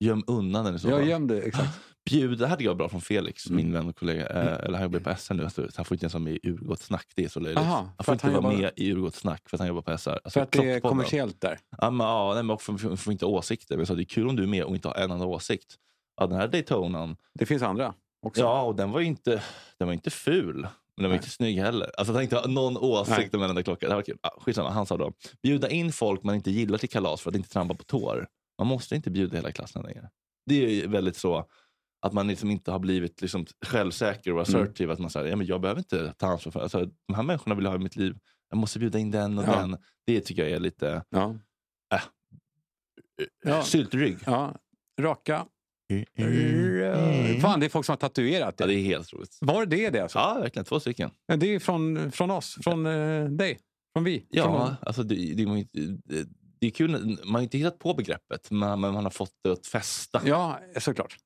Göm undan den i så Jag fall. gömde, exakt. Bjud, det hade jag bra från Felix, Mm. min vän och kollega. Eh, eller han jobbar på SR nu. Så han får inte ens vara med i Urgottsnack. Det är så löjligt. Aha, han får inte han vara jobbar- med i Urgottsnack för att han jobbar på SR. Alltså, För att det är kommersiellt där. Ja, men, ja, nej, men och får, får, inte åsikter. Men jag sa, det är kul om du är med och inte har en enda åsikt. Ja, den här Daytonan, Det finns andra också. ja, och den var ju inte, den var inte ful. Men den var Nej. inte snygg heller. Alltså, jag tänkte ha någon åsikt om en enda klocka. Det här var kul. Ja, skitsamma, han sa då. Bjuda in folk man inte gillar till kalas för att inte trampa på tår. Man måste inte bjuda hela klassen längre. Det är ju väldigt så att man liksom inte har blivit liksom självsäker och Mm. assertive. Att man säger, ja, men jag behöver inte ta ansvar för alltså, de här människorna vill jag ha i mitt liv. Jag måste bjuda in den och Ja. den. Det tycker jag är lite Ja. Äh. Ja. syltrygg. ja. Raka. Mm. Fan, det är folk som har tatuerat det. Ja, det är helt roligt. Var det det alltså? Ja, verkligen. Två stycken. Ja, Det är från, från oss, från eh, dig, från vi. Från Ja, någon. alltså det, det, är ju inte- det, är kul. Man har inte hittat på begreppet, men, man har fått det att fästa. ja såklart.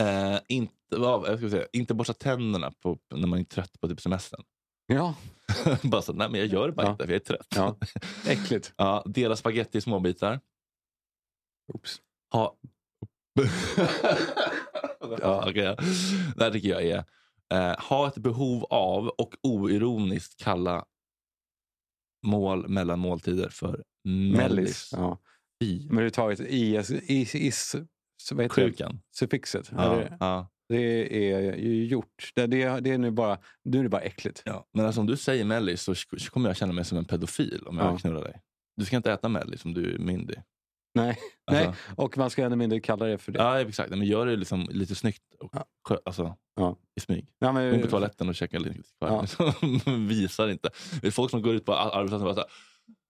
Eh, inte, vad, jag ska säga, inte borsta tänderna på, när man är trött på typ semestern. Ja, bara så, nej men jag gör det bara Ja. inte för jag är trött. ja. äckligt. Ja, dela spaghetti i småbitar. Oops. Ha... ja. okay. Det här tycker jag är... Eh, ha ett behov av och oironiskt kalla mål mellan måltider för mellis. Ja. I Men du tagit is, is, is så vad heter det? sjukan. suffixet. Ja. Det, ja, det är ju gjort. Det, det, det är nu bara, nu är det bara äckligt. ja. Men alltså, om du säger mellis så kommer jag känna mig som en pedofil om jag Ja. knullar dig. Du ska inte äta mellis om du är myndig. Nej. Alltså, Nej, och man ska ännu mindre kalla det för det. Ja, exakt. Men gör det liksom lite snyggt och Ja. skö- alltså, Ja. i smyg. Ja, Gå in men, på toaletten och käka lite kvar. Ja. Visar inte. Det är folk som går ut på ar- arbetsplatsen och bara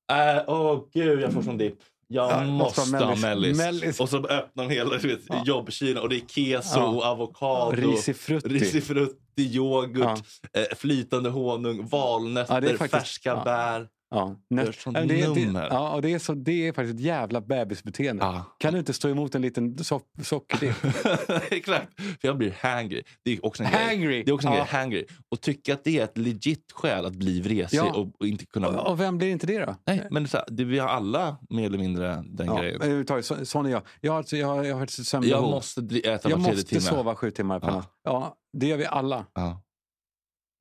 såhär. Äh, åh gud, jag får sån dipp. Jag Ja, måste, ha mellis. Mellis. Och så öppnar de hela vet, Ja. jobbkylen och det är keso Ja. avokado. Risifrutti. Risifrutti, yoghurt, Ja. eh, flytande honung, valnötter, färska bär. Ja, Gör nät- sånt det, är- det, nummer. ja, och det, är så, det är faktiskt ett jävla bebisbeteende. Ja. Kan du inte stå emot en liten so sockerdipp? Exakt, för jag blir hangry. Det är också en grej. Hangry! Det är också en Ja. grej, hangry. Och tycka att det är ett legit skäl att bli vresig Ja. och, och inte kunna... Och, och vem blir inte det då? Nej, men så här, det, vi har alla mer eller mindre den Ja, grejen. så, sån är jag. Jag har, alltså- jag har, jag har ett sömnbehov. Jag måste äta jag var tredje måste timme. sova sju timmar per Ja. natt. Ja, det gör vi alla. Ja.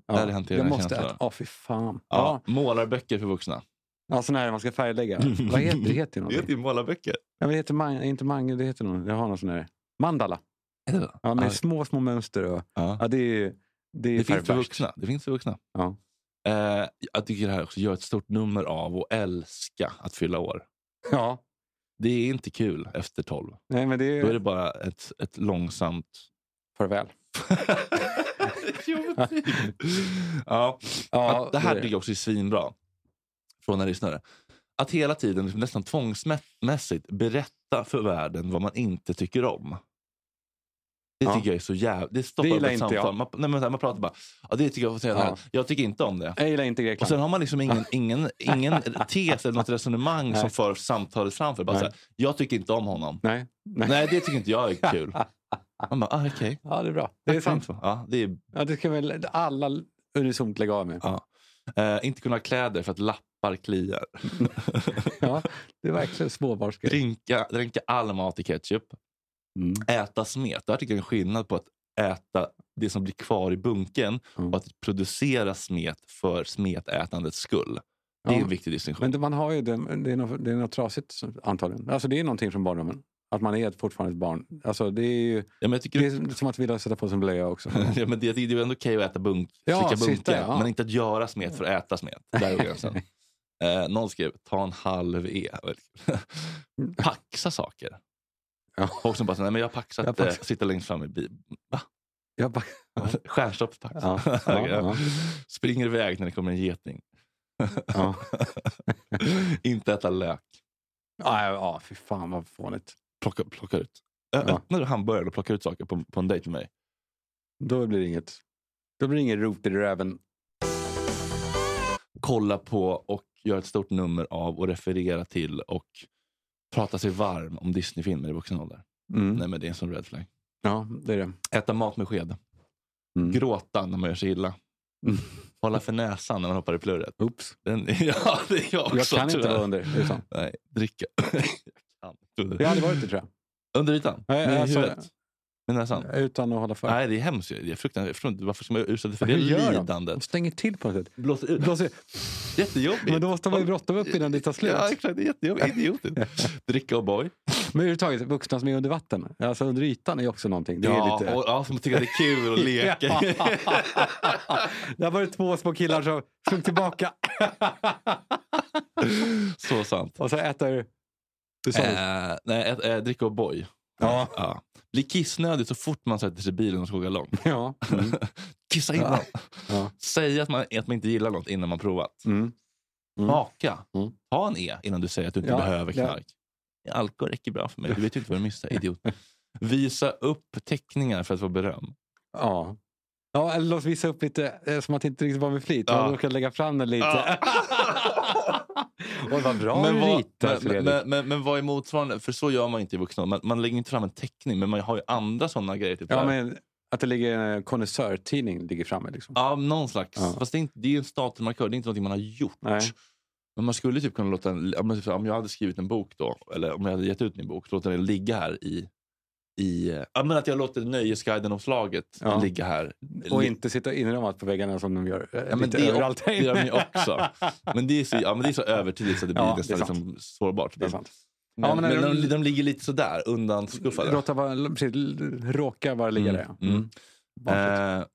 Ja. Där hanterar jag måste äta. Ja, fy fan. Ja. Ja. Målarböcker för vuxna. Ja, sån här man ska färglägga. Vad heter det? heter Det heter ju målarböcker. Ja, men det heter man, inte mange, det heter någon, jag har någon sån här. Mandala. Är det så? Ja, med Ja. små, små mönster. Och, Ja. ja, det är, det är Det finns för vuxna. Det finns för vuxna. Ja. Eh, jag tycker det här också gör ett stort nummer av att älska att fylla år. Ja, Det är inte kul efter 12. nej men det Då är är det bara ett, ett långsamt... farväl. Ja. Ja, det här tycker jag också är svinbra. Från en lyssnare. Att hela tiden liksom nästan tvångsmässigt berätta för världen vad man inte tycker om. Det Ja. tycker jag är så jävla... Det stoppar Det upp ett samtal. jag. Man, nej, men man pratar bara, ja, det tycker jag, säga. Ja. jag tycker inte om det. Jag gillar inte Och Grekland. sen har man liksom ingen, ingen, ingen tes eller något resonemang Nej. som för samtalet framför. Bara Nej. så här, jag tycker inte om honom. Nej. Nej. Nej, det tycker inte jag är kul. Man bara, ah, okej. Ja, det är bra. Det är sant. Ja, det är, Ja, det ska väl alla unisont lägga av med. Ja. Eh, inte kunna ha kläder för att lappar kliar. Ja, det är verkligen småbarnsgrej. Drinka, dränka all mat i ketchup. Mm. Äta smet. Där tycker jag är en skillnad på att äta det som blir kvar i bunken Mm. och att producera smet för smetätandets skull. Det är Ja. en viktig distinktion. Men det, man har ju det, det, är något, det är något trasigt antagligen. Alltså det är någonting från barndomen. Att man är fortfarande ett barn. Alltså det är ju ja, men jag tycker det är som att vilja sätta på sig en blöja också. ja, men det, det är ändå okej att äta bunk, Ja, slicka sitta, bunkar, ja. men inte att göra smet för att äta smet. Där går gränsen. eh, någon skrev ta en halv E. Paxa saker. Ja. Folk som bara, nej men jag har paxat, Jag paxat. eh, sitta längst fram i bilen. Va? Jag bara, Stjärnstoppspax. Ja, ja, ja. Springer iväg när det kommer en geting. ja. inte äta lök. Ja, ja, fy fan vad fånigt. Plocka, plocka ut. Ö- Ja. Öppnar du hamburgaren och plockar ut saker på, på en dejt med mig? Då blir det inget. Då blir det ingen rot i röven. Kolla på och göra ett stort nummer av och referera till och prata sig varm om Disneyfilmer i vuxen ålder. Mm. Nej men det är en sån red flag. Ja, det är det. Äta mat med sked. Mm. Gråta när man gör sig illa. Mm. Hålla för näsan när man hoppar i plurret. Oops. Den, ja, det är jag också Jag kan inte tyvärr. vara under. Nej, dricka. jag. Jag har aldrig varit det tror jag. Under ytan? Nej, med alltså- huvudet? Med näsan? Utan att hålla för. Nej, det är hemskt. Det är fruktansvärt. Varför ska man utsätta för det lidandet? De stänger till på något sätt. Blåser ut. Blåser. Jättejobbigt. Men då måste man ju bråttom upp innan det tar slut. Ja, exakt. Det är jättejobbigt. Idiotiskt. Dricka O'boy. Men överhuvudtaget, vuxna som är under vatten. Alltså under ytan är också någonting. Det är Ja, lite... och, ja, som tycker att det är kul att leka. Där var det två små killar som slog tillbaka. Så sant. Och så äter... Du sa det. Eh, nej, ä, ä, dricka O'boy. Ja. Ja. Bli kissnödig så fort man sätter sig i bilen och ska åka långt. Ja. Mm. Kissa innan. Ja. Ja. Säg att man, att man inte gillar något innan man provat. Mm. Mm. Maka. Mm. Ta en E innan du säger att du inte Ja, behöver ja. knark. Alkohol räcker bra för mig. Du vet ju inte vad du missar, idiot. Visa upp teckningar för att få beröm. Ja. Ja, eller låt visa upp lite eh, som att det inte riktigt var med flit. Ja. Man råkade lägga fram den lite. Ja. Oj, vad bra men, vad, ritar, men, men, men, men vad är motsvarande? För så gör man inte i vuxna man, man lägger inte fram en teckning, men man har ju andra sådana grejer. Typ Ja, men att det ligger en konnässörtidning ligger framme. Liksom. Ja, någon slags. Ja. Fast det är, inte, det är en statusmarkör, det är inte något man har gjort. Nej. Men man skulle typ kunna låta en, om jag- om jag hade skrivit en bok då, eller om jag hade gett ut min bok, låta den ligga här i... i ja, men att jag låter Nöjesguiden-omslaget Ja. ligga här. Och inte sitta inramat på väggarna som de gör eh, Ja, men det, överallt det gör de ju också. Men det är så, ja, men det är så övertydligt så det blir Ja, är nästan liksom sårbart. Det är sant. Men, Ja, men men, de, de- de ligger lite sådär undanskuffade. Låta vara, precis, råka bara ligga Mm, där. ja. mm. Barnsligt. Eh,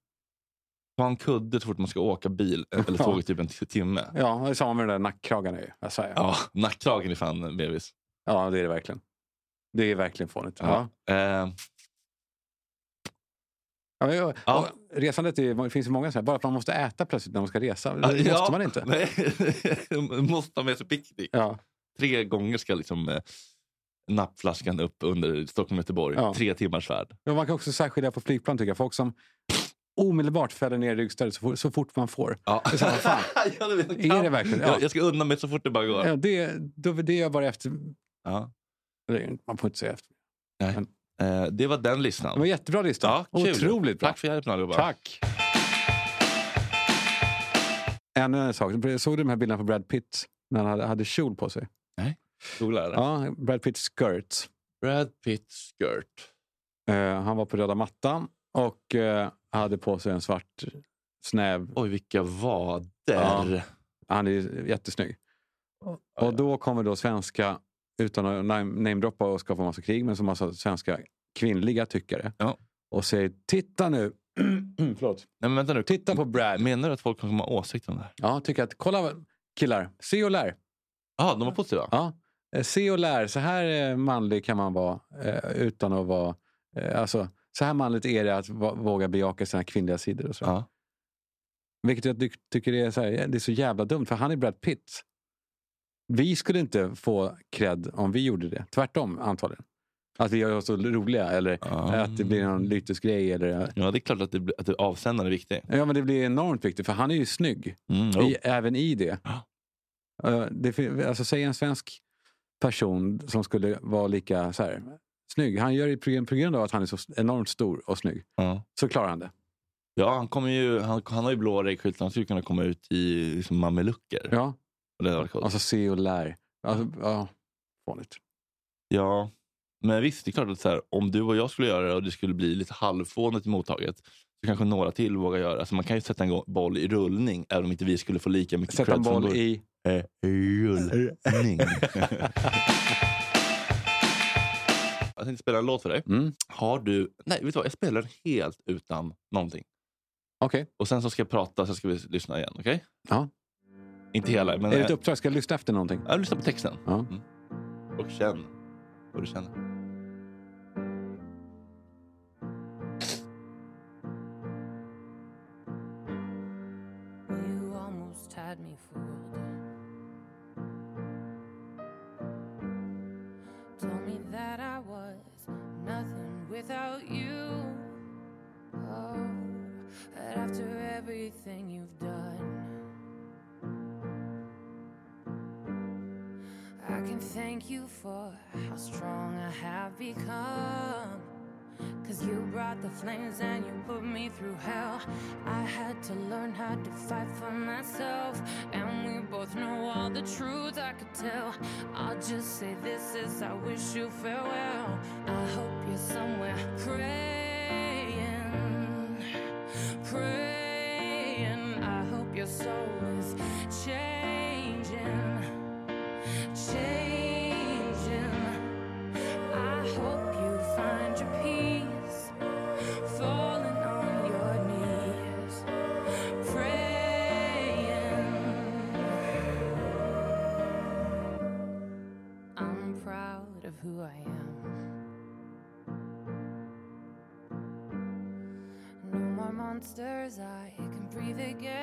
ta en kudde så fort man ska åka bil eh, eller tåg i typ en timme. Ja, det är samma med de där nackkragarna. Ju. Jag säger. Ja. Ja, nackkragen är fan bebis. ja, det är det verkligen. Det är verkligen fånigt. Ja. Ja. Eh, Ja, ja. Ja. Resandet är, det finns ju många så här, bara för att man måste äta plötsligt när man ska resa. Det måste ja, man inte. Nej, måste ha med sig picknick. Ja. Tre gånger ska liksom eh, nappflaskan upp under Stockholm-Göteborg. Ja. Tre timmars färd. Men man kan också särskilja på flygplan tycker jag. Folk som omedelbart fäller ner ryggstödet så, så fort man får. Ja. Det är så här, fan. ja, det. Är det verkligen? Ja. Jag, jag ska unna mig så fort det bara går. Ja, det, då, det gör jag bara efter. Man får inte säga efter. Eh, det var den Det listan. var en jättebra lista. Ja, kul. Otroligt bra. Tack för hjälpen allihopa. Tack. Ännu en sak. Såg du de här bilderna på Brad Pitt när han hade, hade kjol på sig? Googla det. Ja, Brad Pitt skirt. Brad Pitt skirt. Eh, han var på röda mattan och eh, hade på sig en svart snäv. Oj, vilka vader. Ja. Han är jättesnygg. Och då kommer då svenska, utan att nam- namedroppa och skapa massa krig, men som alltså svenska kvinnliga tyckare. Ja. Och säger titta nu. Förlåt. Nej, men vänta nu. Titta på Brad. Menar du att folk kommer ha åsikter om det här? Ja, tycker att kolla killar, se och lär. Ja, de var positiva? Ja. Eh, Se och lär, så här eh, manlig kan man vara eh, utan att vara... Alltså, så här manligt är det att våga bejaka sina kvinnliga sidor. Och så. Ja. Vilket jag ty- tycker är så, här, det är så jävla dumt, för han är Brad Pitt. Vi skulle inte få cred om vi gjorde det. Tvärtom antagligen. Att vi gör oss så roliga eller Ja. att det blir någon lytesgrej. Eller, Ja, det är klart att, det, att avsändaren är viktig. ja, men det blir enormt viktigt för han är ju snygg. Mm, I, även i det. Ja. Eh, det alltså, säg en svensk person som skulle vara lika så här, snygg. Han gör det på grund- på grund av att han är så enormt stor och snygg. ja. Så klarar han det. Ja, han, kommer ju, han, han har ju blå reggskylt. Han skulle kunna komma ut i liksom, mamelucker. Ja, Och det hade varit alltså se och lär. Alltså, ja, fånigt. Ja, men visst, det är klart att så här, om du och jag skulle göra det och det skulle bli lite halvfånigt i mottaget så kanske några till vågar göra det. Alltså man kan ju sätta en boll i rullning även om inte vi skulle få lika mycket Sätta en boll början. i... Eh, rullning. jag tänkte spela en låt för dig. Mm. Har du... Nej, vet du vad? Jag spelar den helt utan någonting. Okej. Och sen så ska jag prata, sen ska vi lyssna igen. Okej? Ja. Inte hela, men... Är det ett uppdrag? Ska jag lyssna efter någonting? jag lyssnar på texten. Ja. Och känn vad du känner. Thank you for how strong I have become. Cause you brought the flames and you put me through hell. I had to learn how to fight for myself. And we both know all the truth I could tell. I'll just say this as I wish you farewell. I hope you're somewhere who I am. No more monsters, I can breathe again.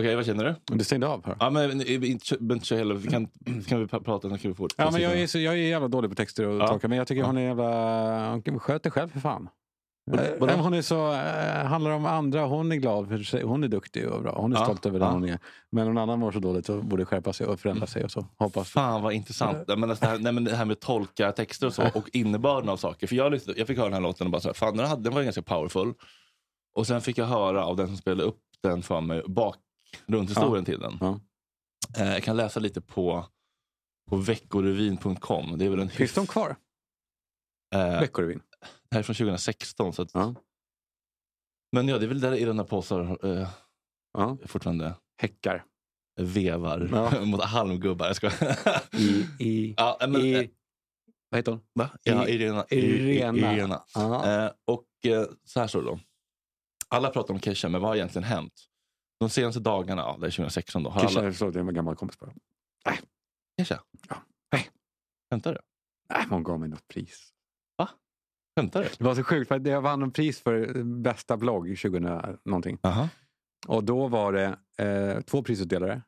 Okej, vad känner du? Du stängde av här. Ja, men vi inte inte köra hela. Vi kan, kan vi pra- prata, kan vi fort. Ja, men jag, är så, jag är jävla dålig på texter och Ja. tolka, men jag tycker hon är jävla... Hon sköter själv för fan. Vad- Eh? Hon är så, eh, handlar om andra, hon är glad för sig. Hon är duktig och bra. Hon är Ja, stolt över ja. den hon är. Men någon annan mår så dåligt så borde skärpa sig och förändra sig och så. Hoppas. Fan vad intressant. Men alltså det, här, nej, men det här med att tolka texter och så och innebörden av saker. För jag, jag fick höra den här låten och bara så här, fan den, hade, den var ganska powerful. Och sen fick jag höra av den som spelade upp den för mig bakgrundshistorien till den. Ja. Eh, jag kan läsa lite på, på veckorevyn.com. Det är väl en Finns de kvar? eh, Veckorevyn? Det här är från 2016. Så att, Ja. Men ja, det är väl där Irena Påsar eh, Ja. fortfarande Häckar. vevar Ja. mot halmgubbar. Jag ska... I, i, ja, men, eh, i, vad heter hon? Va? Ja, Irena. Irena. Irena. Ja. Eh, och eh, så här står det då. Alla pratar om Kesha, men vad har egentligen hänt? De senaste dagarna, ja, det är 2016 då, har Kisha, alla... det är en gammal kompis bara. Kesha? Ja. Skämtar du? Nej, hon gav mig något pris. Skämtar du? Det var så sjukt, för jag vann en pris för bästa blogg 2000 någonting. Aha. Och då var det eh, två prisutdelare.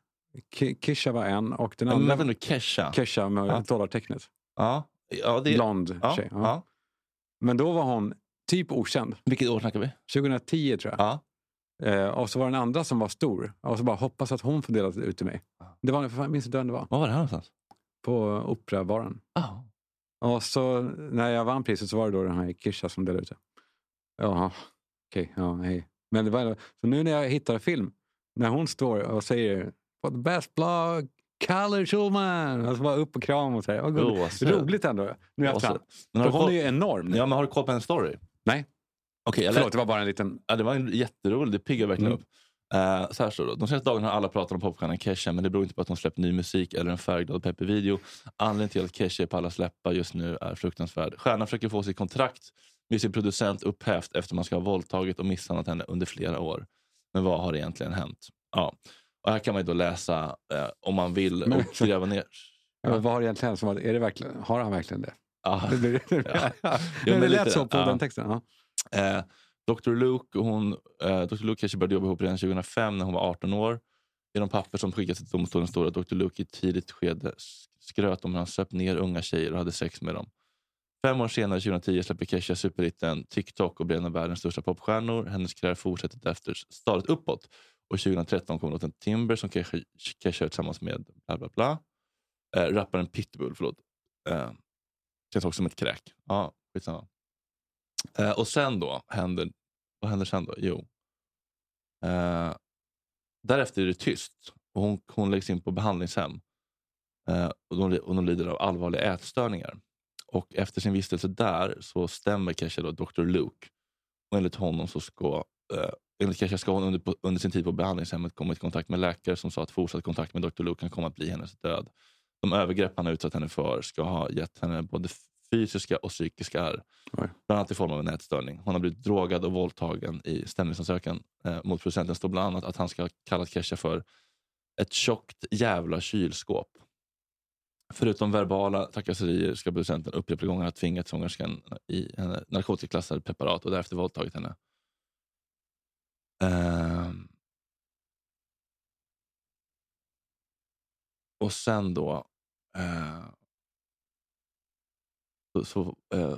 Ki- Kisha var en och den Men andra... nu, Kesha? Kesha med Ja. dollartecknet. Ja. ja, det... Blond ja, tjej. Ja. ja. Men då var hon typ okänd. Vilket år snackar vi? 2010 tror jag. Ja. Eh, och så var den andra som var stor. Och så bara hoppas att hon får dela ut till mig. Det var, för fan, jag minns inte vem det var. Var var det här någonstans? På Operabaren. Ja. Och så när jag vann priset så var det då den här Kisha som delade ut det. Jaha, okej, ja, hej. Men det var, så nu när jag hittar film, när hon står och säger For the best blog, Kalle Schulman! Och så bara upp och kram och så här. Gåshud. Roligt ändå. Nu. Men har För du hon är ju enorm. Ja, men har du koll på en story? Nej. Jag lä- Förlåt, det var bara en liten... Ja, det var en jätterolig, det piggar verkligen Mm. upp. Eh, så här står det. De senaste dagarna har alla pratat om popstjärnan Kesha men det beror inte på att hon släppt ny musik eller en färgglad peppig video. Anledningen till att Kesha är på alla släppar just nu är fruktansvärd. Stjärnan försöker få sitt kontrakt med sin producent upphävt efter man ska ha våldtagit och misshandlat henne under flera år. Men vad har egentligen hänt? Ja. Och här kan man ju då läsa eh, om man vill Men- och gräva ner. Ja. Vad har egentligen hänt? Som att- Är det verkligen, har han verkligen det? Ja. Det, blir, Ja. ja. Jo, det men lät lite, så på ja. den texten. Ja. Eh, Dr. Luke, och hon, eh, Dr. Luke kanske började jobba ihop redan 2005 när hon var 18 år. I de papper som skickades till domstolen står det att Dr. Luke i ett tidigt skede skröt om hur han söp ner unga tjejer och hade sex med dem. Fem år senare, 2010, släpper Kesha superhitten TikTok och blir en av världens största popstjärnor. Hennes karriär fortsätter därefter stadigt uppåt. Och 2013 kommer låten Timber som Kesha, Kesha gör tillsammans med bla bla bla. Eh, rapparen Pitbull, förlåt. Eh, känns också som ett kräk. Ja, skitsamma. Eh, och sen då, händer, vad händer sen då? Jo. Eh, därefter är det tyst och hon, hon läggs in på behandlingshem. Eh, och, de, och de lider av allvarliga ätstörningar. Och efter sin vistelse där så stämmer Kesha då Dr. Luke. Och enligt honom så ska eh, enligt Kesha ska hon under, under sin tid på behandlingshemmet komma i kontakt med läkare som sa att fortsatt kontakt med Dr. Luke kan komma att bli hennes död. De övergrepp han har utsatt henne för ska ha gett henne både fysiska och psykiska. Oj. Bland annat i form av en ätstörning. Hon har blivit drogad och våldtagen i stämningsansökan eh, mot producenten. står bland annat att han ska ha kallat Kesha för ett tjockt jävla kylskåp. Förutom verbala trakasserier ska producenten upprepade gånger ha tvingat sångerskan i henne narkotikaklassade preparat och därefter våldtagit henne. Ehm. Och sen då... Eh, så, så, eh,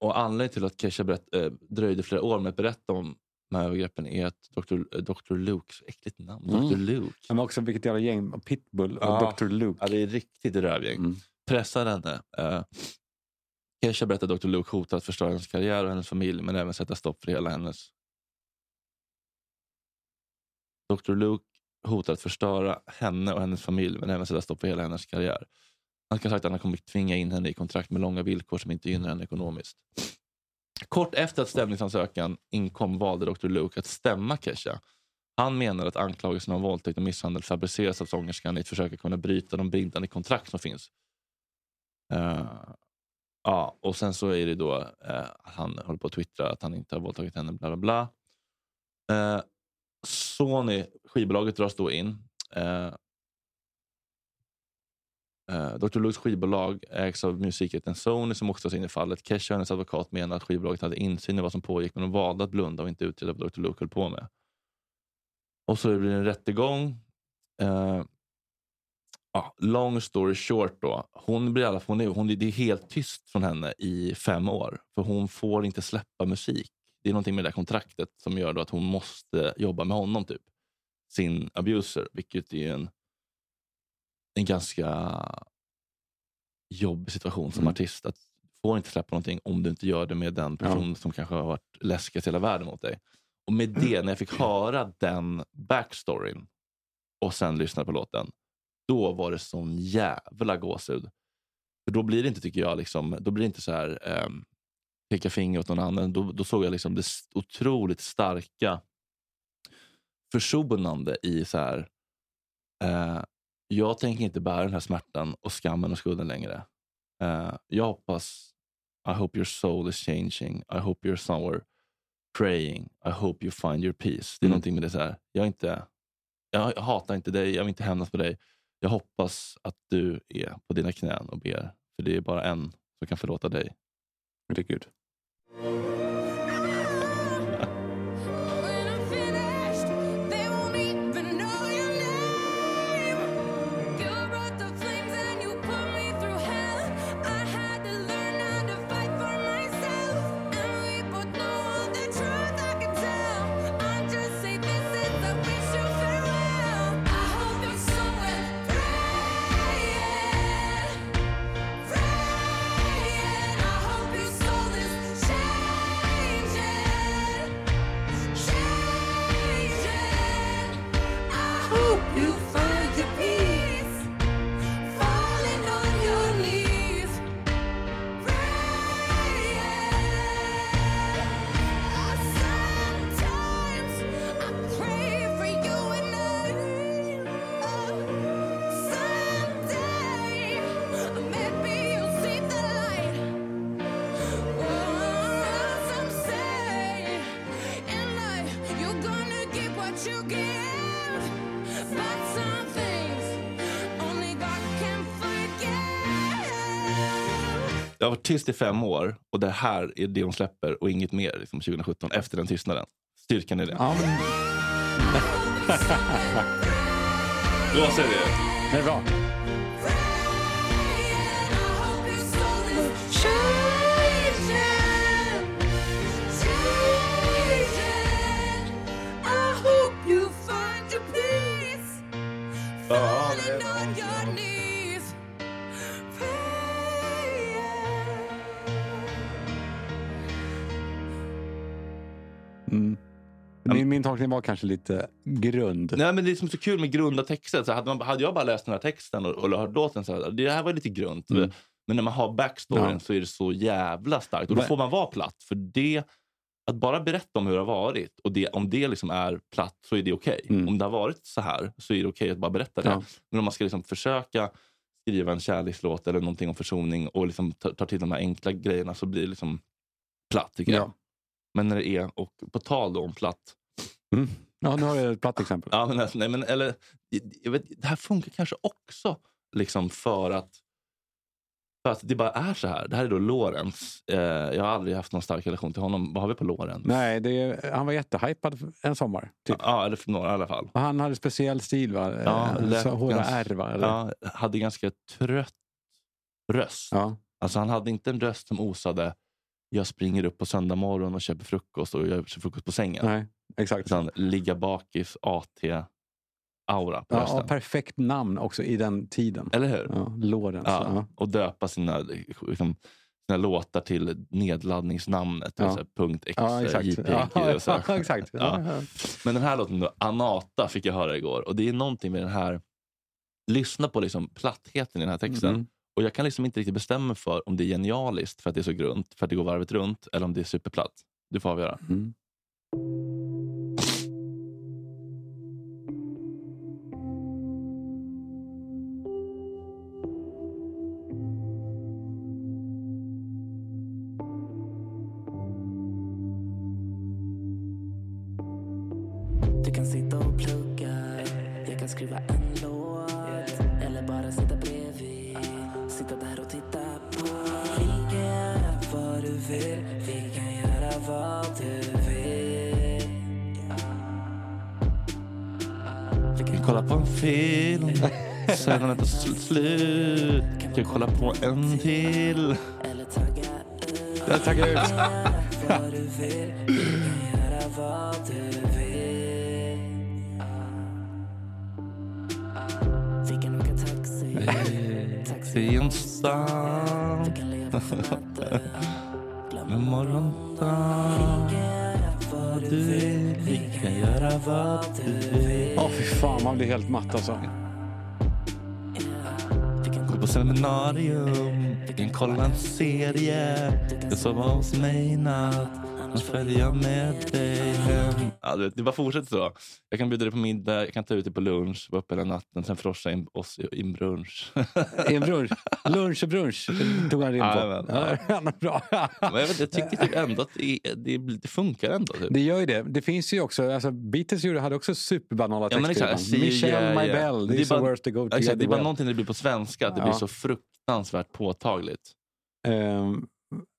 och anledningen till att Kesha berätt, eh, dröjde flera år med att berätta om de här övergreppen är att Dr. eh, Dr. Luke, så äckligt namn, Mm. Dr. Luke. Men också vilket jävla gäng. Pitbull och Ja. Dr. Luke. Ja, det är riktigt rövgäng. Mm. Pressar henne. Uh, Kesha berättar att Dr. Luke hotar att förstöra hennes karriär och hennes familj men även sätta stopp för hela hennes... Dr. Luke hotar att förstöra henne och hennes familj men även sätta stopp för hela hennes karriär. Han ska ha sagt att han kommer tvinga in henne i kontrakt med långa villkor som inte gynnar henne ekonomiskt. Kort efter att stämningsansökan inkom valde Dr. Luke att stämma Kesha. Han menar att anklagelserna om våldtäkt och misshandel fabriceras av sångerskan i ett försök att kunna bryta de bindande kontrakt som finns. Uh, ja, och sen så är det då uh, han håller på att twittra att han inte har våldtagit henne, bla bla bla. Uh, Sony, skivbolaget, dras då in. Eh, Dr. Lukes skivbolag ägs av musikjätten Sony som också dras in i fallet. Kesha och hennes advokat menar att skivbolaget hade insyn i vad som pågick men de valde att blunda och inte utreda vad Dr. Luke höll på med. Och så blir det en rättegång. Uh, ja, long story short då. Hon blir alla hon är, hon, det är helt tyst från henne i fem år. För hon får inte släppa musik. Det är någonting med det där kontraktet som gör då att hon måste jobba med honom. typ. Sin abuser. Vilket är en, en ganska jobbig situation som Mm. artist. Att du får inte släppa någonting om du inte gör det med den Ja. person som kanske har varit läskigast i hela världen mot dig. Och med det, när jag fick höra den backstoryn och sen lyssna på låten, då var det sån jävla gåshud. För då blir det inte, tycker jag, liksom, då blir det inte så här um, peka finger åt någon annan. Då, då såg jag liksom det otroligt starka försonande i så här, eh, jag tänker inte bära den här smärtan och skammen och skulden längre. Eh, jag hoppas, I hope your soul is changing. I hope you're somewhere praying. I hope you find your peace. Det är Mm. någonting med det så här. Jag, inte, jag hatar inte dig, jag vill inte hämnas på dig. Jag hoppas att du är på dina knän och ber. För det är bara en som kan förlåta dig. Det är Jag har varit tyst i fem år och det här är det hon släpper och inget mer liksom, 2017 efter den tystnaden. Styrkan i det. Ja, men Vad säger du? det är bra. Min, tolkning var kanske lite grund. Nej, men det är som så kul med grunda texter. Så hade, man, hade jag bara läst den här texten och, och hört låten så här, det här var lite grunt. Mm. Men när man har backstoryn Ja. så är det så jävla starkt. Och då får man vara platt. För det, att bara berätta om hur det har varit och det, om det liksom är platt så är det okej. Mm. Om det har varit så här så är det okej att bara berätta det. Ja. Men om man ska liksom försöka skriva en kärlekslåt eller någonting om försoning och liksom ta, ta till de här enkla grejerna så blir det liksom platt tycker jag. Ja. Men när det är, och på tal om platt, Mm. ja, nu har jag ett platt exempel. Ja, men, alltså, nej, men, eller, jag vet, det här funkar kanske också liksom för att för att det bara är så här. Det här är då Lorenz. Eh, jag har aldrig haft någon stark relation till honom. Vad har vi på Lorenz? Nej, är- han var jättehypad en sommar. Typ. Ja, eller för några i alla fall. Och han hade speciell stil va? Ja, Eh, ganska- ärr va? Eller? Ja, hade ganska trött röst. Ja. Alltså, han hade inte en röst som osade jag springer upp på söndag morgon och köper frukost och gör frukost på sängen. Nej, exakt. Utan ligga bakis, AT-aura på Ja, perfekt namn också i den tiden. Eller hur? Ja, Lorenz. Ja, Ja. Och döpa sina, liksom, sina låtar till nedladdningsnamnet. Ja. Ja. Så här, punkt X, Ja, exakt. JPG Ja, och så. ja, exakt. Ja, Ja. ja. Men den här låten då, Anata fick jag höra igår. Och det är någonting med den här, lyssna på liksom plattheten i den här texten. Mm. Och jag kan liksom inte riktigt bestämma mig för om det är genialiskt för att det är så grunt, för att det går varvet runt, eller om det är superplatt. Du får avgöra. Mm. Sen när det tar slut. Kan kolla på en till. Eller tagga ut Jag taggar ut. Göra vad du vill Vi kan göra vad du vill Vi kan åka taxi Taxi en stan, Vi kan leva natten morgondag. vad Du vill, vi kan göra vad du vill. Åh, fy fan, man blir helt matt alltså. Seminarium, vi kan kolla en serie. Jag sova hos mig i natt, annars följer jag med dig hem. Ja, du vet, det bara fortsätter så. Jag kan bjuda dig på middag, jag kan ta ut dig på lunch, vara uppe hela natten, sen frossa in oss i en brunch. I en brunch. Lunch och brunch tog han in på. Ja. Ja, bra. Men jag, vet, jag tycker typ ändå att det, det, det funkar ändå. Typ. Det gör ju det. Det finns ju också, alltså Beatles hade också superbanala Ja, texter. exakt. ibland. See you, Michelle, yeah, my yeah. bell, are bara- words to go Ja, exakt, det är bara well. någonting det blir på svenska, att det Ja. blir så fruktansvärt påtagligt. Ehm,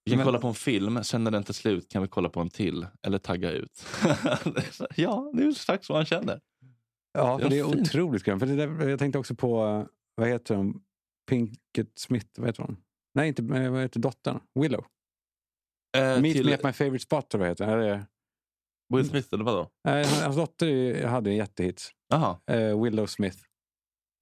Vi kan Men- kolla på en film, sen när den tar slut kan vi kolla på en till. Eller tagga ut. Det är så- ja, det är exakt så han känner. ja, Det det är är fint. otroligt grymt. För det där, jag tänkte också på, vad heter hon? Pinkett Smith, vad heter hon? Nej, inte, vad heter dottern? Willow. Eh, Meet till me at my favorite spot, vad heter det? Är det? Will Smith, eller vadå? Hans dotter är- hade en jättehit. Jaha, Eh, Willow Smith.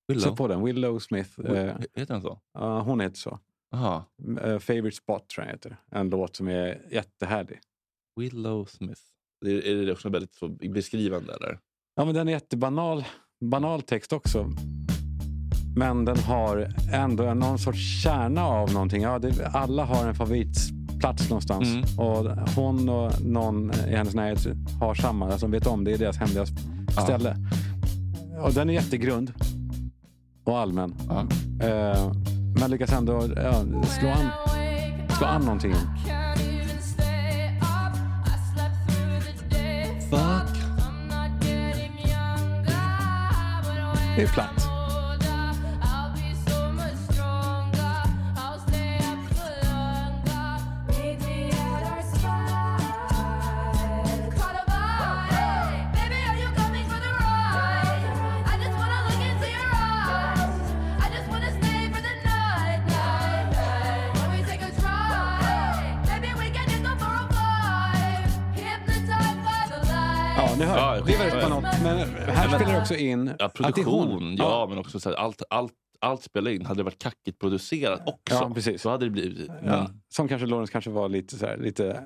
Willow. Sök på den. Willow Smith. Eh, Heter den så? ja, hon heter så. Jaha, Eh, favorite spot tror jag heter. En låt som är jättehärlig. Willow Smith. Är, är det också väldigt så beskrivande eller? Ja, men den är jättebanal banal text också. Men den har ändå någon sorts kärna av någonting. Ja, det, alla har en favoritplats någonstans. Mm. Och hon och någon i hennes närhet har samma. Alltså, vet om det är deras hemliga Ja. ställe. Och den är jättegrund. Och allmän. Ja. Eh, men lyckas ändå ja, slå, an, slå an någonting. Fuck. Det är platt. Men här Men- spelar det också in Ja, produktion, hon. ja, men också så här, allt, allt, allt spelar in. Hade det varit kackigt producerat också, Ja, precis. så hade det blivit... Men, Ja, som kanske Lawrence kanske var lite så här, lite...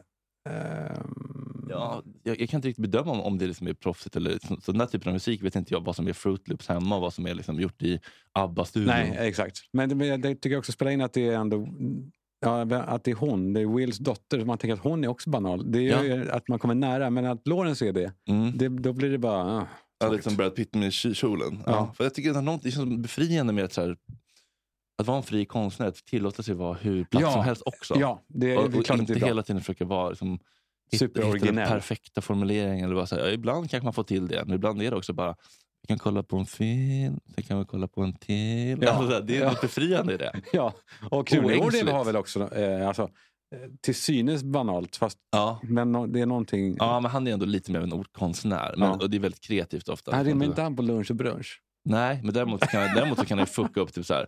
ehm, ja, jag, jag kan inte riktigt bedöma om, om det liksom är proffsigt eller så, så den här typen av musik vet inte jag vad som är Fruit Loops hemma och vad som är liksom gjort i ABBA-studion. Nej, exakt. Men det, men det tycker jag också spelar in att det är ändå... Ja, att det är hon, det är Wills dotter. Man tänker att hon är också banal. Det är ju att man kommer nära, men att Lawrence är det, Mm. det då blir det bara... ah, Ja, lite som Brad Pitt med kjolen. Ja. Ja. För jag tycker att det, är något, det känns befriande med att, så här, att vara en fri konstnär, att tillåta sig vara hur platt Ja. som helst också. Ja, det är, och, och inte bra. hela tiden försöka vara liksom, hitta, hitta den Superoriginell. perfekta formuleringen. Eller bara så här, ja, ibland kanske man får till det, men ibland är det också bara vi kan kolla på en film, sen kan vi kolla på en till. Ja. Alltså, det är Ja. något befriande i det. Ja, och Oängsligt. har väl också, eh, alltså, eh, till synes banalt, fast Ja. men no, det är någonting... ja, men han är ändå lite mer av en ordkonstnär. Men, Ja. Och det är väldigt kreativt ofta. Han rimmar inte han på lunch och brunch? Nej, men däremot så kan, däremot så kan han fucka upp typ så här.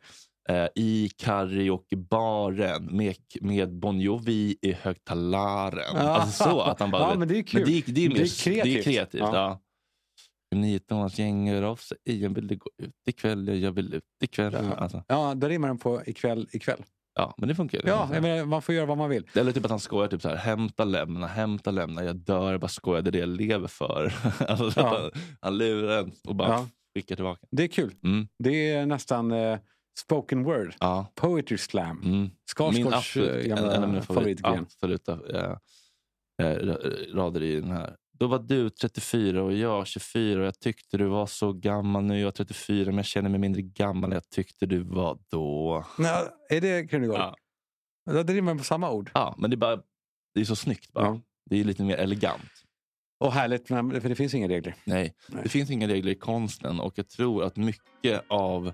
Eh, I karaokebaren med, med Bon Jovi i högtalaren. Ja. Alltså så att han bara... Ja, men det är kul. Men det, är- det är, mer, Det är kreativt. Det är kreativt Ja. Ja. Nitonans gäng gör av sig igen, vill det gå ut ikväll, ja, jag vill ut ikväll. Ja. Alltså, Ja, där rimmar den på ikväll, ikväll. ja, men det funkar. Ja, jag menar, man får göra vad man vill. Eller typ att han skojar typ så här, hämta, lämna, hämta, lämna, jag dör, jag bara skojar, det är det jag lever för. alltså, Ja. han, han lurar en och bara Ja. skickar tillbaka. Det är kul. Mm. Det är nästan eh, spoken word. Ja. Poetry slam. Mm. Skarsgårds absolut, gamla favoritgren. absoluta eh, eh, ra- rader i den här. Då var du 34 och jag 24 och jag tyckte du var så gammal. Nu är jag 34 men jag känner mig mindre gammal än jag tyckte du var då. Nej, är det Krunegård? Ja, Ja. Det rimmar på samma ord. ja men det är, bara, det är så snyggt bara. Ja. Det är lite mer elegant. Och härligt, för det finns inga regler. Nej, Nej. det finns inga regler i konsten och jag tror att mycket av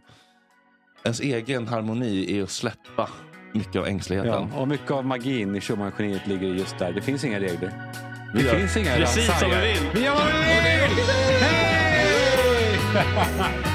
ens egen harmoni är att släppa mycket av ängsligheten. Ja, och mycket av magin i Schumann-geniet ligger just där. Det finns inga regler. Det Vi gör finns inga precis som vi vill. Vi gör vad vi vill! Hej!